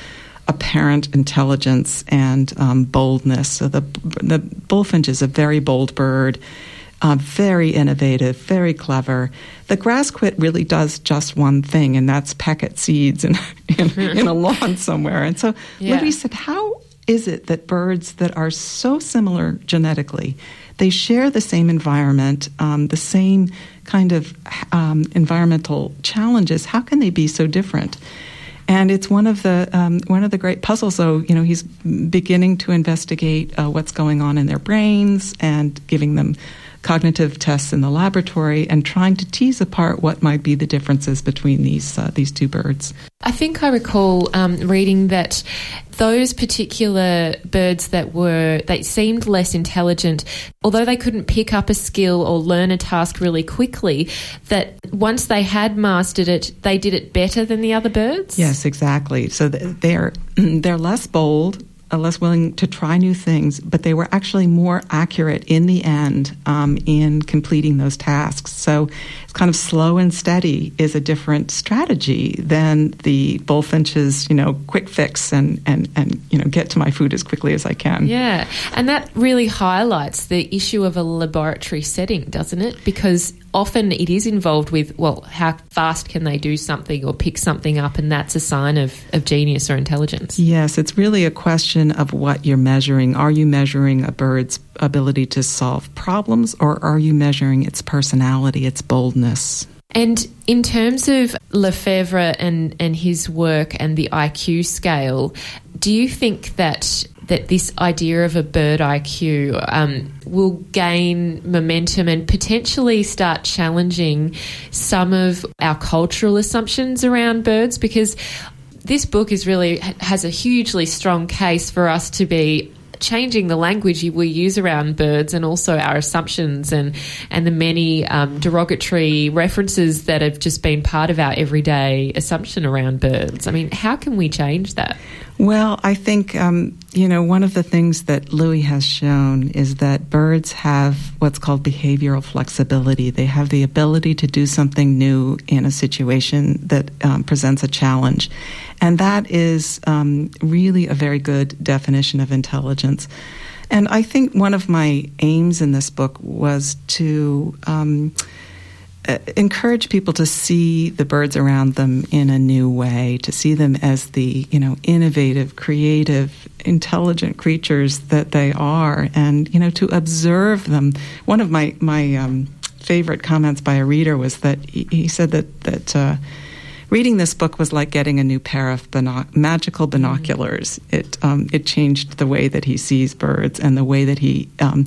apparent intelligence and um, boldness. So the the bullfinch is a very bold bird, uh, very innovative, very clever. The grassquit really does just one thing, and that's peck at seeds in, *laughs* in, in a lawn somewhere. And so yeah. Louis said, "How is it that birds that are so similar genetically, they share the same environment, um, the same kind of um, environmental challenges, how can they be so different? And it's one of the um, one of the great puzzles. So you know, he's beginning to investigate uh, what's going on in their brains and giving them cognitive tests in the laboratory and trying to tease apart what might be the differences between these uh, these two birds. I think I recall um, reading that those particular birds that were they seemed less intelligent, although they couldn't pick up a skill or learn a task really quickly, that once they had mastered it, they did it better than the other birds. Yes, exactly. So they're *clears throat* they're less bold less willing to try new things, but they were actually more accurate in the end um, in completing those tasks. So it's kind of slow and steady is a different strategy than the bullfinch's, you know, quick fix and, and, and, you know, get to my food as quickly as I can. Yeah. And that really highlights the issue of a laboratory setting, doesn't it? Because often it is involved with, well, how fast can they do something or pick something up, and that's a sign of, of genius or intelligence. Yes, it's really a question of what you're measuring. Are you measuring a bird's ability to solve problems, or are you measuring its personality, its boldness? And in terms of Lefebvre and, and his work and the IQ scale, do you think that that this idea of a bird IQ um, will gain momentum and potentially start challenging some of our cultural assumptions around birds because this book is really has a hugely strong case for us to be changing the language we use around birds and also our assumptions and and the many um, derogatory references that have just been part of our everyday assumption around birds. I mean, how can we change that? Well, I think, um, you know, one of the things that Louis has shown is that birds have what's called behavioral flexibility. They have the ability to do something new in a situation that um, presents a challenge. And that is um, really a very good definition of intelligence. And I think one of my aims in this book was to um, uh, encourage people to see the birds around them in a new way, to see them as the you know innovative, creative, intelligent creatures that they are, and you know to observe them. One of my my um, favorite comments by a reader was that he, he said that that. Uh, reading this book was like getting a new pair of binoc- magical binoculars. It um, it changed the way that he sees birds and the way that he um,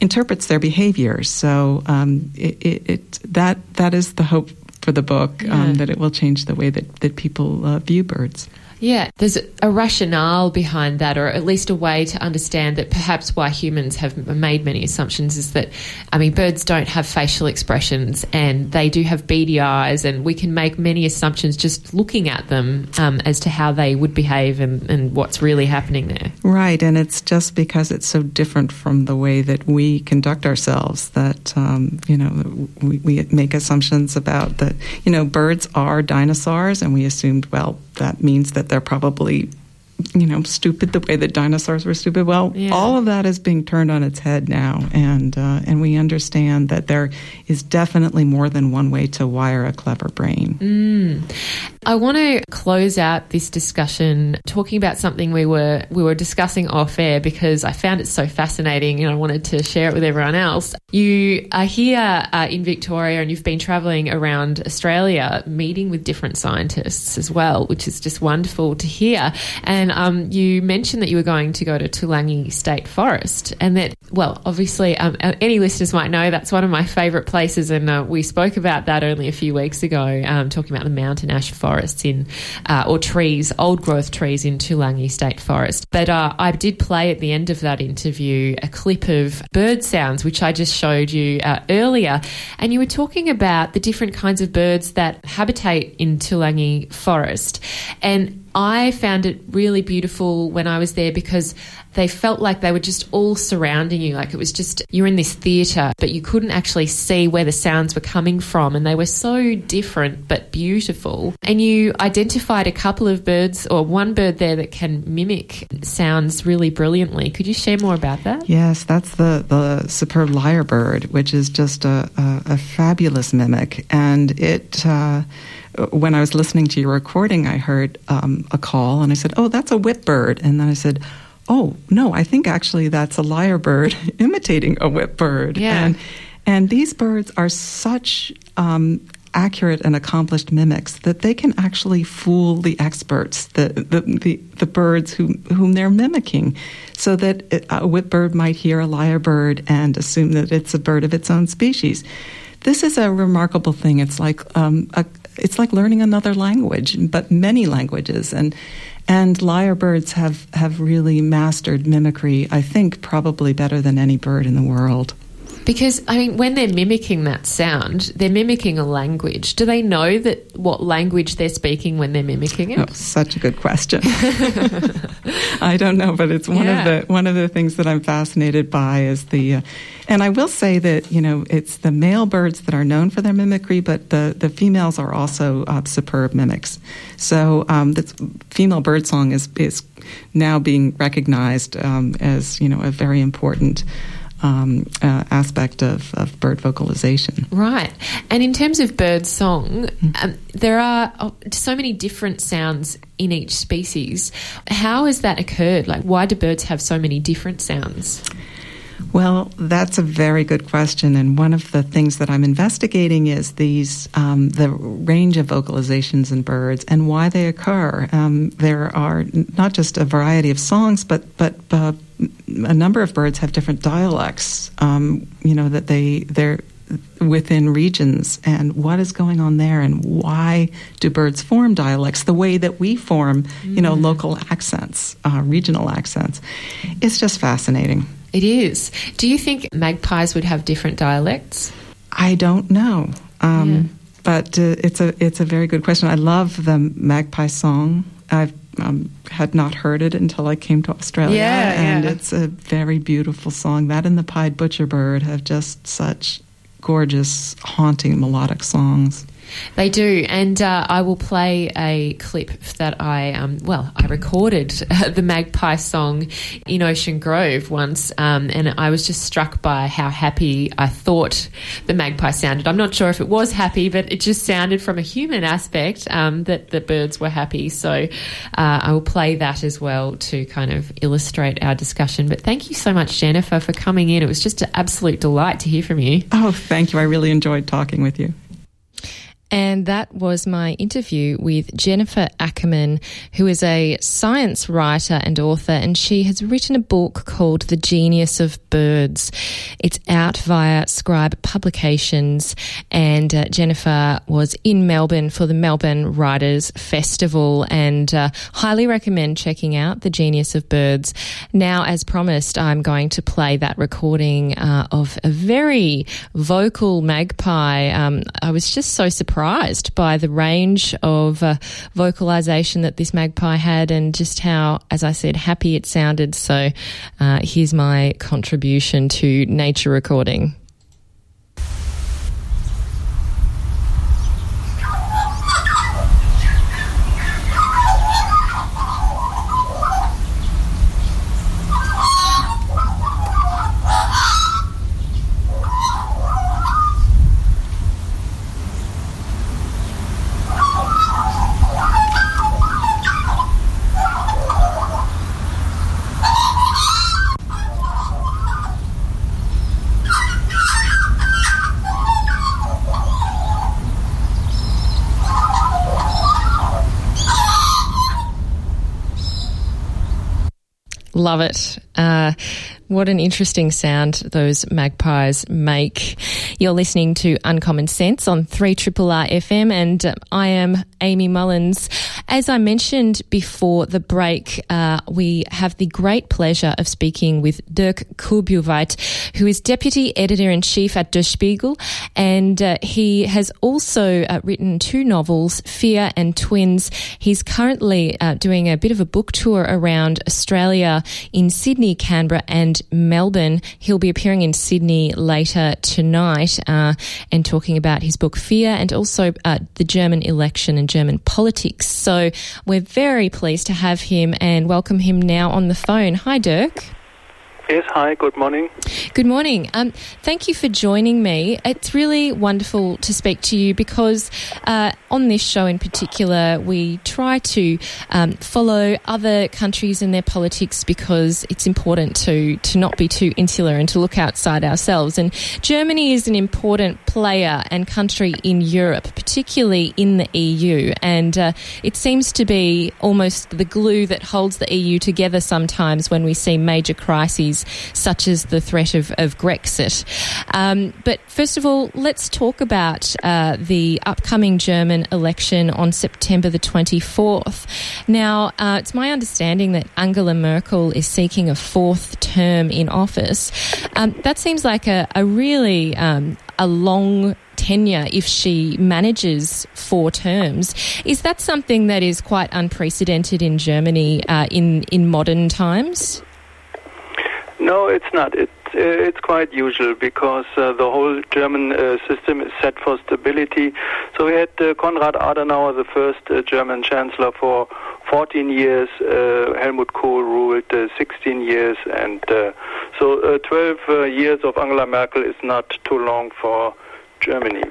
interprets their behavior. So um, it, it, it, that that is the hope for the book um, yeah. that it will change the way that that people uh, view birds. Yeah, there's a rationale behind that, or at least a way to understand that perhaps why humans have made many assumptions is that, I mean, birds don't have facial expressions and they do have beady eyes, and we can make many assumptions just looking at them um, as to how they would behave and, and what's really happening there. Right, and it's just because it's so different from the way that we conduct ourselves that, um, you know, we, we make assumptions about that, you know, birds are dinosaurs, and we assumed, well, that means that they're probably you know, stupid the way that dinosaurs were stupid. Well, yeah. all of that is being turned on its head now, and uh, and we understand that there is definitely more than one way to wire a clever brain. Mm. I want to close out this discussion talking about something we were we were discussing off air because I found it so fascinating and I wanted to share it with everyone else. You are here uh, in Victoria and you've been travelling around Australia meeting with different scientists as well, which is just wonderful to hear. And and um, you mentioned that you were going to go to Toolangi State Forest, and that, well, obviously, um, any listeners might know that's one of my favourite places, and uh, we spoke about that only a few weeks ago, um, talking about the mountain ash forests in, uh, or trees, old growth trees in Toolangi State Forest. But uh, I did play at the end of that interview a clip of bird sounds, which I just showed you uh, earlier, and you were talking about the different kinds of birds that habitate in Toolangi Forest, and I found it really beautiful when I was there because they felt like they were just all surrounding you. Like it was just, you're in this theatre, but you couldn't actually see where the sounds were coming from. And they were so different but beautiful. And you identified a couple of birds, or one bird there that can mimic sounds really brilliantly. Could you share more about that? Yes, that's the, the superb lyrebird, which is just a, a, a fabulous mimic. And it, uh, when I was listening to your recording, I heard um, a call and I said, Oh, that's a whipbird," And then I said, Oh no, I think actually that's a lyrebird *laughs* imitating a whipbird. Yeah. And, and these birds are such um, accurate and accomplished mimics that they can actually fool the experts, the the, the, the birds whom, whom they're mimicking, so that it, a whipbird might hear a lyrebird and assume that it's a bird of its own species. This is a remarkable thing. It's like um, a, it's like learning another language, but many languages and. And lyrebirds have, have really mastered mimicry, I think, probably better than any bird in the world. Because I mean, when they're mimicking that sound, they're mimicking a language. Do they know that what language they're speaking when they're mimicking it? Oh, such a good question. *laughs* I don't know, but it's one Yeah. of the one of the things that I'm fascinated by is the, uh, and I will say that you know it's the male birds that are known for their mimicry, but the the females are also uh, superb mimics. So um, the female birdsong is is now being recognized um, as you know a very important. Um, uh, aspect of, of bird vocalization. Right. And in terms of bird song, um, there are oh, so many different sounds in each species. How has that occurred? Like, why do birds have so many different sounds? Well, that's a very good question, and one of the things that I'm investigating is these um, the range of vocalizations in birds and why they occur. Um, there are not just a variety of songs, but but uh, a number of birds have different dialects. Um, you know that they they're within regions and what is going on there and why do birds form dialects the way that we form you know local accents uh, regional accents it's just fascinating It is. Do you think magpies would have different dialects? I don't know, um, Yeah. but uh, it's a it's a very good question. I love the magpie song. I've um, had not heard it until I came to Australia, Yeah, and yeah. it's a very beautiful song. That and the pied butcherbird have just such gorgeous, haunting melodic songs. They do, and uh, I will play a clip that I, um, well, I recorded the Magpie song in Ocean Grove once, um, and I was just struck by how happy I thought the magpie sounded. I'm not sure if it was happy, but it just sounded from a human aspect um, that the birds were happy. So uh, I will play that as well to kind of illustrate our discussion. But thank you so much, Jennifer, for coming in. It was just an absolute delight to hear from you. Oh, thank you. I really enjoyed talking with you. And that was my interview with Jennifer Ackerman, who is a science writer and author, and she has written a book called The Genius of Birds. It's out via Scribe Publications, and uh, Jennifer was in Melbourne for the Melbourne Writers Festival, and uh, highly recommend checking out The Genius of Birds. Now, as promised, I'm going to play that recording uh, of a very vocal magpie. Um, I was just so surprised by the range of uh, vocalization that this magpie had and just how, as I said, happy it sounded. So uh, here's my contribution to nature recording. Love it. Uh, what an interesting sound those magpies make. You're listening to Uncommon Sense on 3 Triple R FM, and uh, I am Amy Mullins. As I mentioned before the break, uh, we have the great pleasure of speaking with Dirk Kurbjuweit, who is Deputy Editor in Chief at Der Spiegel, and uh, he has also uh, written two novels, Fear and Twins. He's currently uh, doing a bit of a book tour around Australia in Sydney, Canberra, and Melbourne. He'll be appearing in Sydney later tonight uh, and talking about his book Fear and also uh, the German election and German politics. So we're very pleased to have him and welcome him now on the phone. Hi, Dirk. Yes, hi, good morning. Good morning. Um, thank you for joining me. It's really wonderful to speak to you because uh, on this show in particular, we try to um, follow other countries and their politics because it's important to, to not be too insular and to look outside ourselves. And Germany is an important player and country in Europe, particularly in the EU. And uh, it seems to be almost the glue that holds the EU together sometimes when we see major crises such as the threat of, of Grexit. Um, but first of all, let's talk about uh, the upcoming German election on September the 24th. Now, uh, it's my understanding that Angela Merkel is seeking a fourth term in office. Um, that seems like a, a really um, a long tenure if she manages four terms. Is that something that is quite unprecedented in Germany uh, in in modern times? No, it's not. Uh, it's quite usual because uh, the whole German uh, system is set for stability. So we had uh, Konrad Adenauer, the first uh, German chancellor, for 14 years. Uh, Helmut Kohl ruled 16 years, and so 12 years of Angela Merkel is not too long for Germany.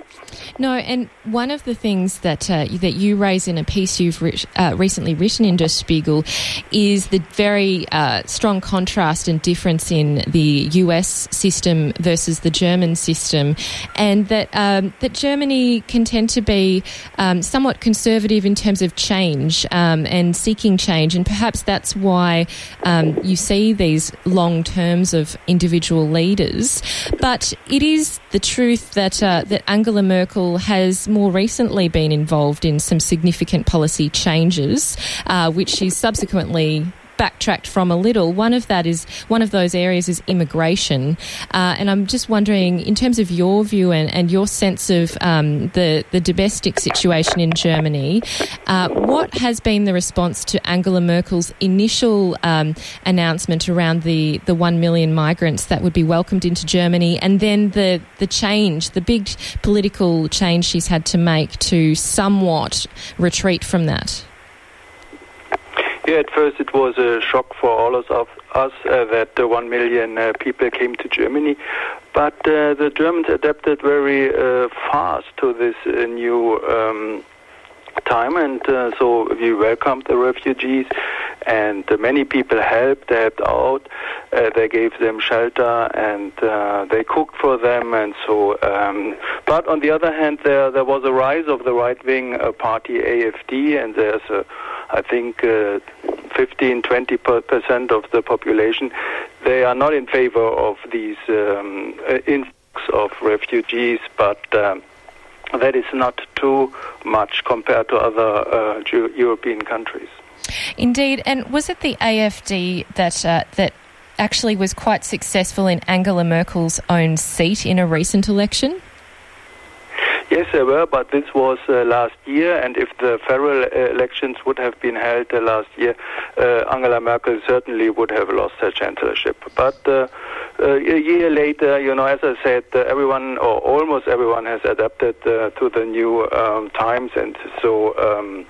No, and one of the things that uh, that you raise in a piece you've uh, recently written in Der Spiegel is the very uh, strong contrast and difference in the U.S. system versus the German system, and that um, that Germany can tend to be um, somewhat conservative in terms of change um, and seeking change, and perhaps that's why um, you see these long terms of individual leaders. But it is the truth that that Angela Merkel has more recently been involved in some significant policy changes, uh, which she's subsequently backtracked from a little. One of that is one of those areas is immigration, uh, and I'm just wondering, in terms of your view and, and your sense of um, the the domestic situation in Germany, uh, what has been the response to Angela Merkel's initial um, announcement around the the one million migrants that would be welcomed into Germany, and then the the change, the big political change she's had to make to somewhat retreat from that. Yeah, at first it was a shock for all of us uh, that uh, one million uh, people came to Germany, but uh, the Germans adapted very uh, fast to this uh, new um, time, and so we welcomed the refugees, and many people helped, helped out, they gave them shelter, and they cooked for them, and so. Um, but on the other hand, there there was a rise of the right wing party AFD, and there's a I think uh, 15, 20 percent of the population, they are not in favor of these um, uh, influx of refugees, but um, that is not too much compared to other uh, European countries. Indeed, and was it the AFD that uh, that actually was quite successful in Angela Merkel's own seat in a recent election? Yes, there were, but this was uh, last year, and if the federal uh, elections would have been held uh, last year, uh, Angela Merkel certainly would have lost her chancellorship. But uh, uh, a year later, you know, as I said, everyone or almost everyone has adapted to the new um, times, and so. Um,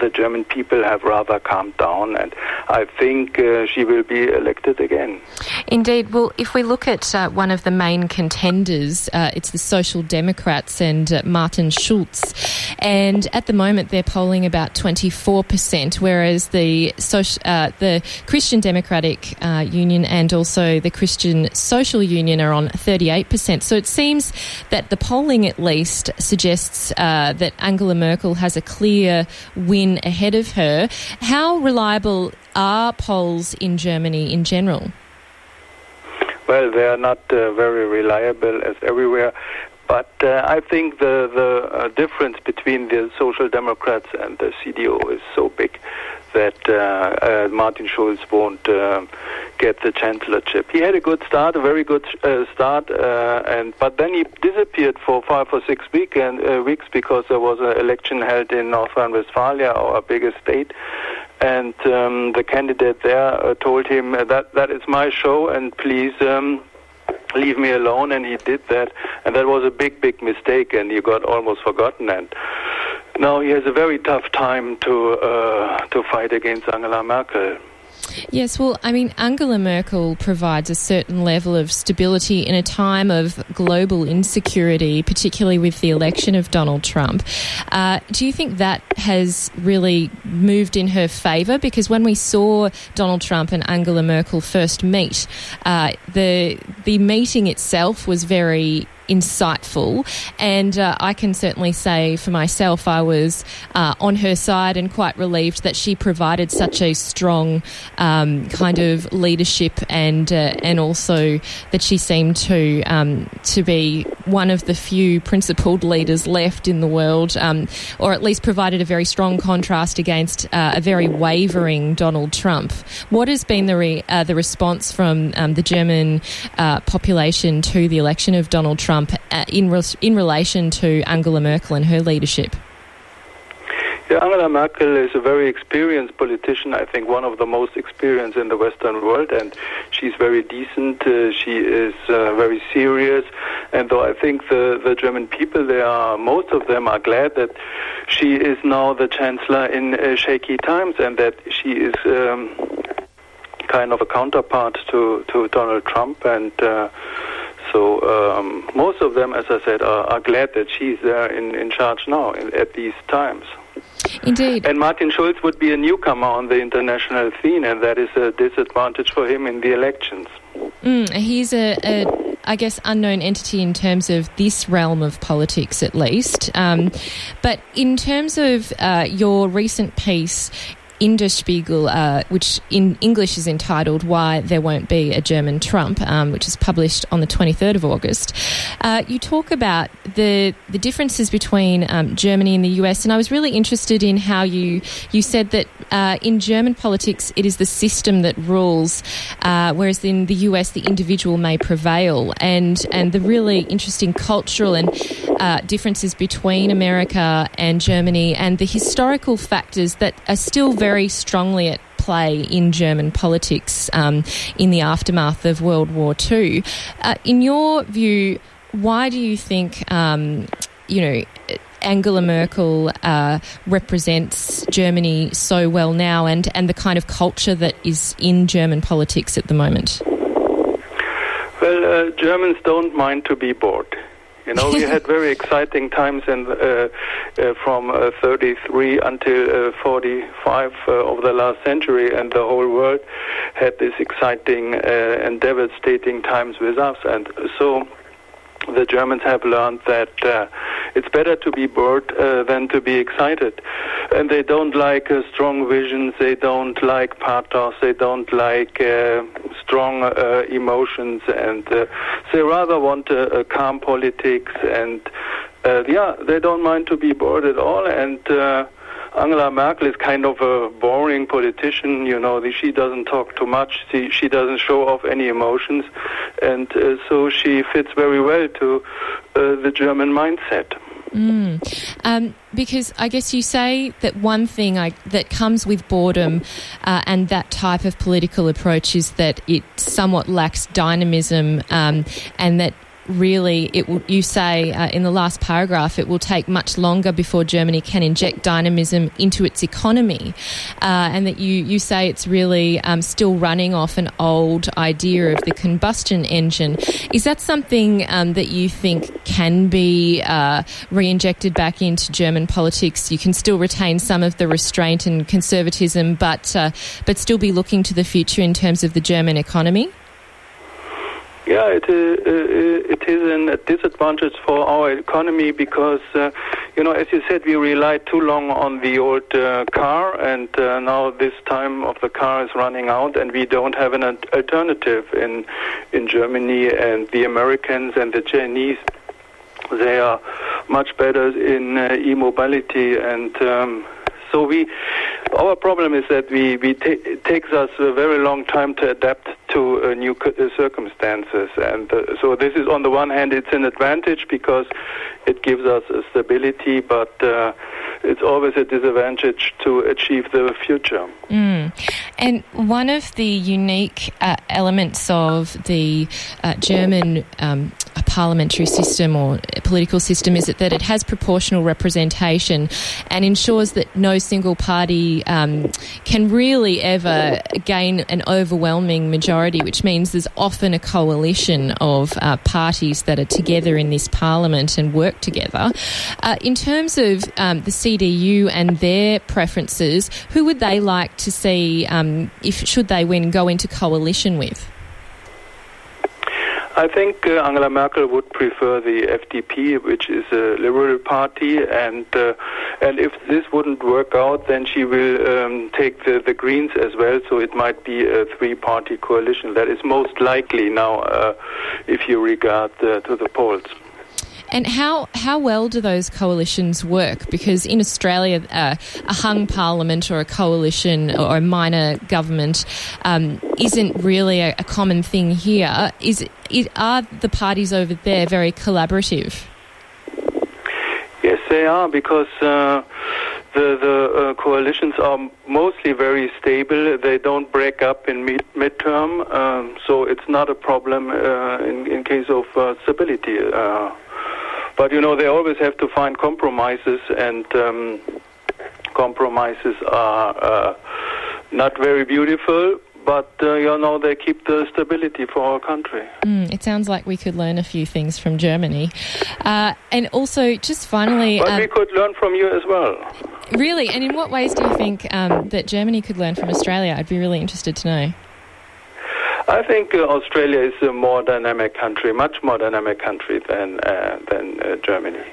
the German people have rather calmed down, and I think uh, she will be elected again. Indeed. Well, if we look at uh, one of the main contenders, uh, it's the Social Democrats and uh, Martin Schulz, and at the moment they're polling about twenty four percent, whereas the uh, the Christian Democratic uh, Union and also the Christian Social Union are on thirty eight percent. So it seems that the polling, at least, suggests that Angela Merkel has a clear win win ahead of her. How reliable are polls in Germany in general? Well, they are not uh, very reliable as everywhere. But uh, I think the the uh, difference between the Social Democrats and the CDU is so big that uh, uh, Martin Schulz won't uh, get the chancellorship. He had a good start, a very good start, and but then he disappeared for five or six week and, weeks because there was an election held in North Rhine-Westphalia, our biggest state, and um, the candidate there told him that that is my show and please. Um, leave me alone and he did that and that was a big big mistake and he got almost forgotten and now he has a very tough time to uh, to fight against Angela Merkel Yes, well, I mean, Angela Merkel provides a certain level of stability in a time of global insecurity, particularly with the election of Donald Trump. Uh, do you think that has really moved in her favour? Because when we saw Donald Trump and Angela Merkel first meet, uh, the the meeting itself was very insightful. And uh, I can certainly say for myself, I was uh, on her side and quite relieved that she provided such a strong um, kind of leadership and uh, and also that she seemed to um, to be one of the few principled leaders left in the world, um, or at least provided a very strong contrast against uh, a very wavering Donald Trump. What has been the re- uh, the response from um, the German uh, population to the election of Donald Trump? Trump uh, in, re- in relation to Angela Merkel and her leadership? Yeah, Angela Merkel is a very experienced politician. I think one of the most experienced in the Western world, and she's very decent. Uh, she is uh, very serious, and though I think the the German people, they are most of them are glad that she is now the chancellor in uh, shaky times, and that she is. Um, kind of a counterpart to, to Donald Trump and uh, so um, most of them, as I said, are, are glad that she's there in, in charge now in, at these times. Indeed. And Martin Schulz would be a newcomer on the international scene, and that is a disadvantage for him in the elections. Mm, he's a, a, I guess, unknown entity in terms of this realm of politics, at least. Um, but in terms of uh, your recent piece in Der Spiegel, uh, which in English is entitled Why There Won't Be a German Trump, um, which is published on the 23rd of August. Uh, you talk about the, the differences between um, Germany and the US, and I was really interested in how you, you said that uh, in German politics it is the system that rules, uh, whereas in the US the individual may prevail, and, and the really interesting cultural and uh, differences between America and Germany, and the historical factors that are still very strongly at play in German politics um, in the aftermath of World War II. Uh, in your view, why do you think, um, you know, Angela Merkel uh, represents Germany so well now and, and the kind of culture that is in German politics at the moment? Well, uh, Germans don't mind to be bored. You know, we *laughs* had very exciting times in uh, uh, from uh, 33 until uh, 45 uh, of the last century, and the whole world had this exciting uh, and devastating times with us. And so the Germans have learned that uh, it's better to be bored uh, than to be excited. And they don't like uh, strong visions, they don't like pathos, they don't like uh, strong uh, emotions, and uh, they rather want a, calm politics. And yeah, they don't mind to be bored at all. And Angela Merkel is kind of a boring politician. You know, she doesn't talk too much. She, she doesn't show off any emotions, and uh, so she fits very well to uh, the German mindset. Mm. Um, because I guess you say that one thing I, that comes with boredom uh, and that type of political approach is that it somewhat lacks dynamism um, and that really, it will, you say uh, in the last paragraph, it will take much longer before Germany can inject dynamism into its economy, uh, and that you, you say it's really um, still running off an old idea of the combustion engine. Is that something um, that you think can be uh, re-injected back into German politics? You can still retain some of the restraint and conservatism, but uh, but still be looking to the future in terms of the German economy. Yeah, it, uh, uh, it is a disadvantage for our economy because, uh, you know, as you said, we relied too long on the old uh, car, and uh, now this time of the car is running out, and we don't have an alternative in in Germany. And the Americans and the Chinese, they are much better in uh, e-mobility and. Um, so we, our problem is that we, we t- it takes us a very long time to adapt to uh, new uh, circumstances, and uh, so this is on the one hand it's an advantage because it gives us stability, but uh, it's always a disadvantage to achieve the future. Mm. And one of the unique uh, elements of the uh, German um, parliamentary system or political system is it that it has proportional representation and ensures that no single party um, can really ever gain an overwhelming majority, which means there's often a coalition of uh, parties that are together in this parliament and work together. Uh, in terms of um, the CDU and their preferences, who would they like to see, um, if should they win, go into coalition with? I think uh, Angela Merkel would prefer the FDP, which is a liberal party, and uh, and if this wouldn't work out, then she will um, take the, the Greens as well. So it might be a three-party coalition. That is most likely now, uh, if you regard uh, to the polls. And how, how well do those coalitions work? Because in Australia, uh, a hung parliament or a coalition or a minor government um, isn't really a, a, common thing here. Is it, are the parties over there very collaborative? Yes, they are because uh, the the uh, coalitions are mostly very stable. They don't break up in mid midterm, um, so it's not a problem uh, in in case of uh, stability. But you know, they always have to find compromises, and um, compromises are uh, not very beautiful. But uh, you know they keep the stability for our country. Mm, it sounds like we could learn a few things from Germany, uh, and also just finally. But um, we could learn from you as well. Really, and in what ways do you think um, that Germany could learn from Australia? I'd be really interested to know. I think uh, Australia is a more dynamic country, much more dynamic country than uh, than uh, Germany.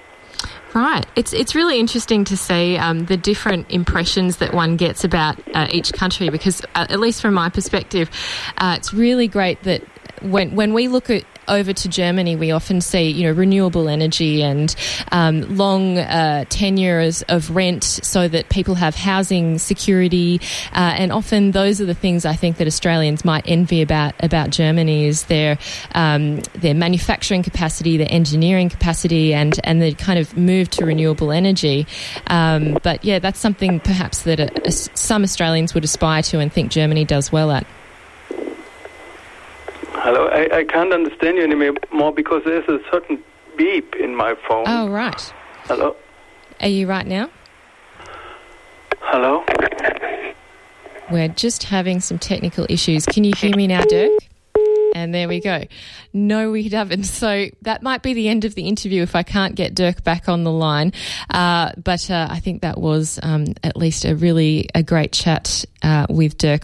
Right. It's it's really interesting to see um, the different impressions that one gets about uh, each country because, uh, at least from my perspective, uh, it's really great that when when we look at over to Germany, we often see you know renewable energy and um, long uh, tenures of rent, so that people have housing security, uh, and often those are the things I think that Australians might envy about about Germany is their um, their manufacturing capacity, their engineering capacity, and and the kind of move to renewable energy. Um, but yeah, that's something perhaps that a, some Australians would aspire to and think Germany does well at. Hello, I, I can't understand you anymore because there's a certain beep in my phone. Oh, right. Hello? Are you right now? Hello? We're just having some technical issues. Can you hear me now, Dirk? And there we go. No, we haven't. So that might be the end of the interview if I can't get Dirk back on the line. Uh, but uh, I think that was um, at least a really a great chat uh, with Dirk.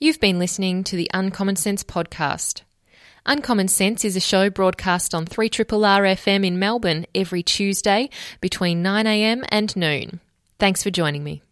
You've been listening to the Uncommon Sense podcast. Uncommon Sense is a show broadcast on 3 R FM in Melbourne every Tuesday between 9am and noon. Thanks for joining me.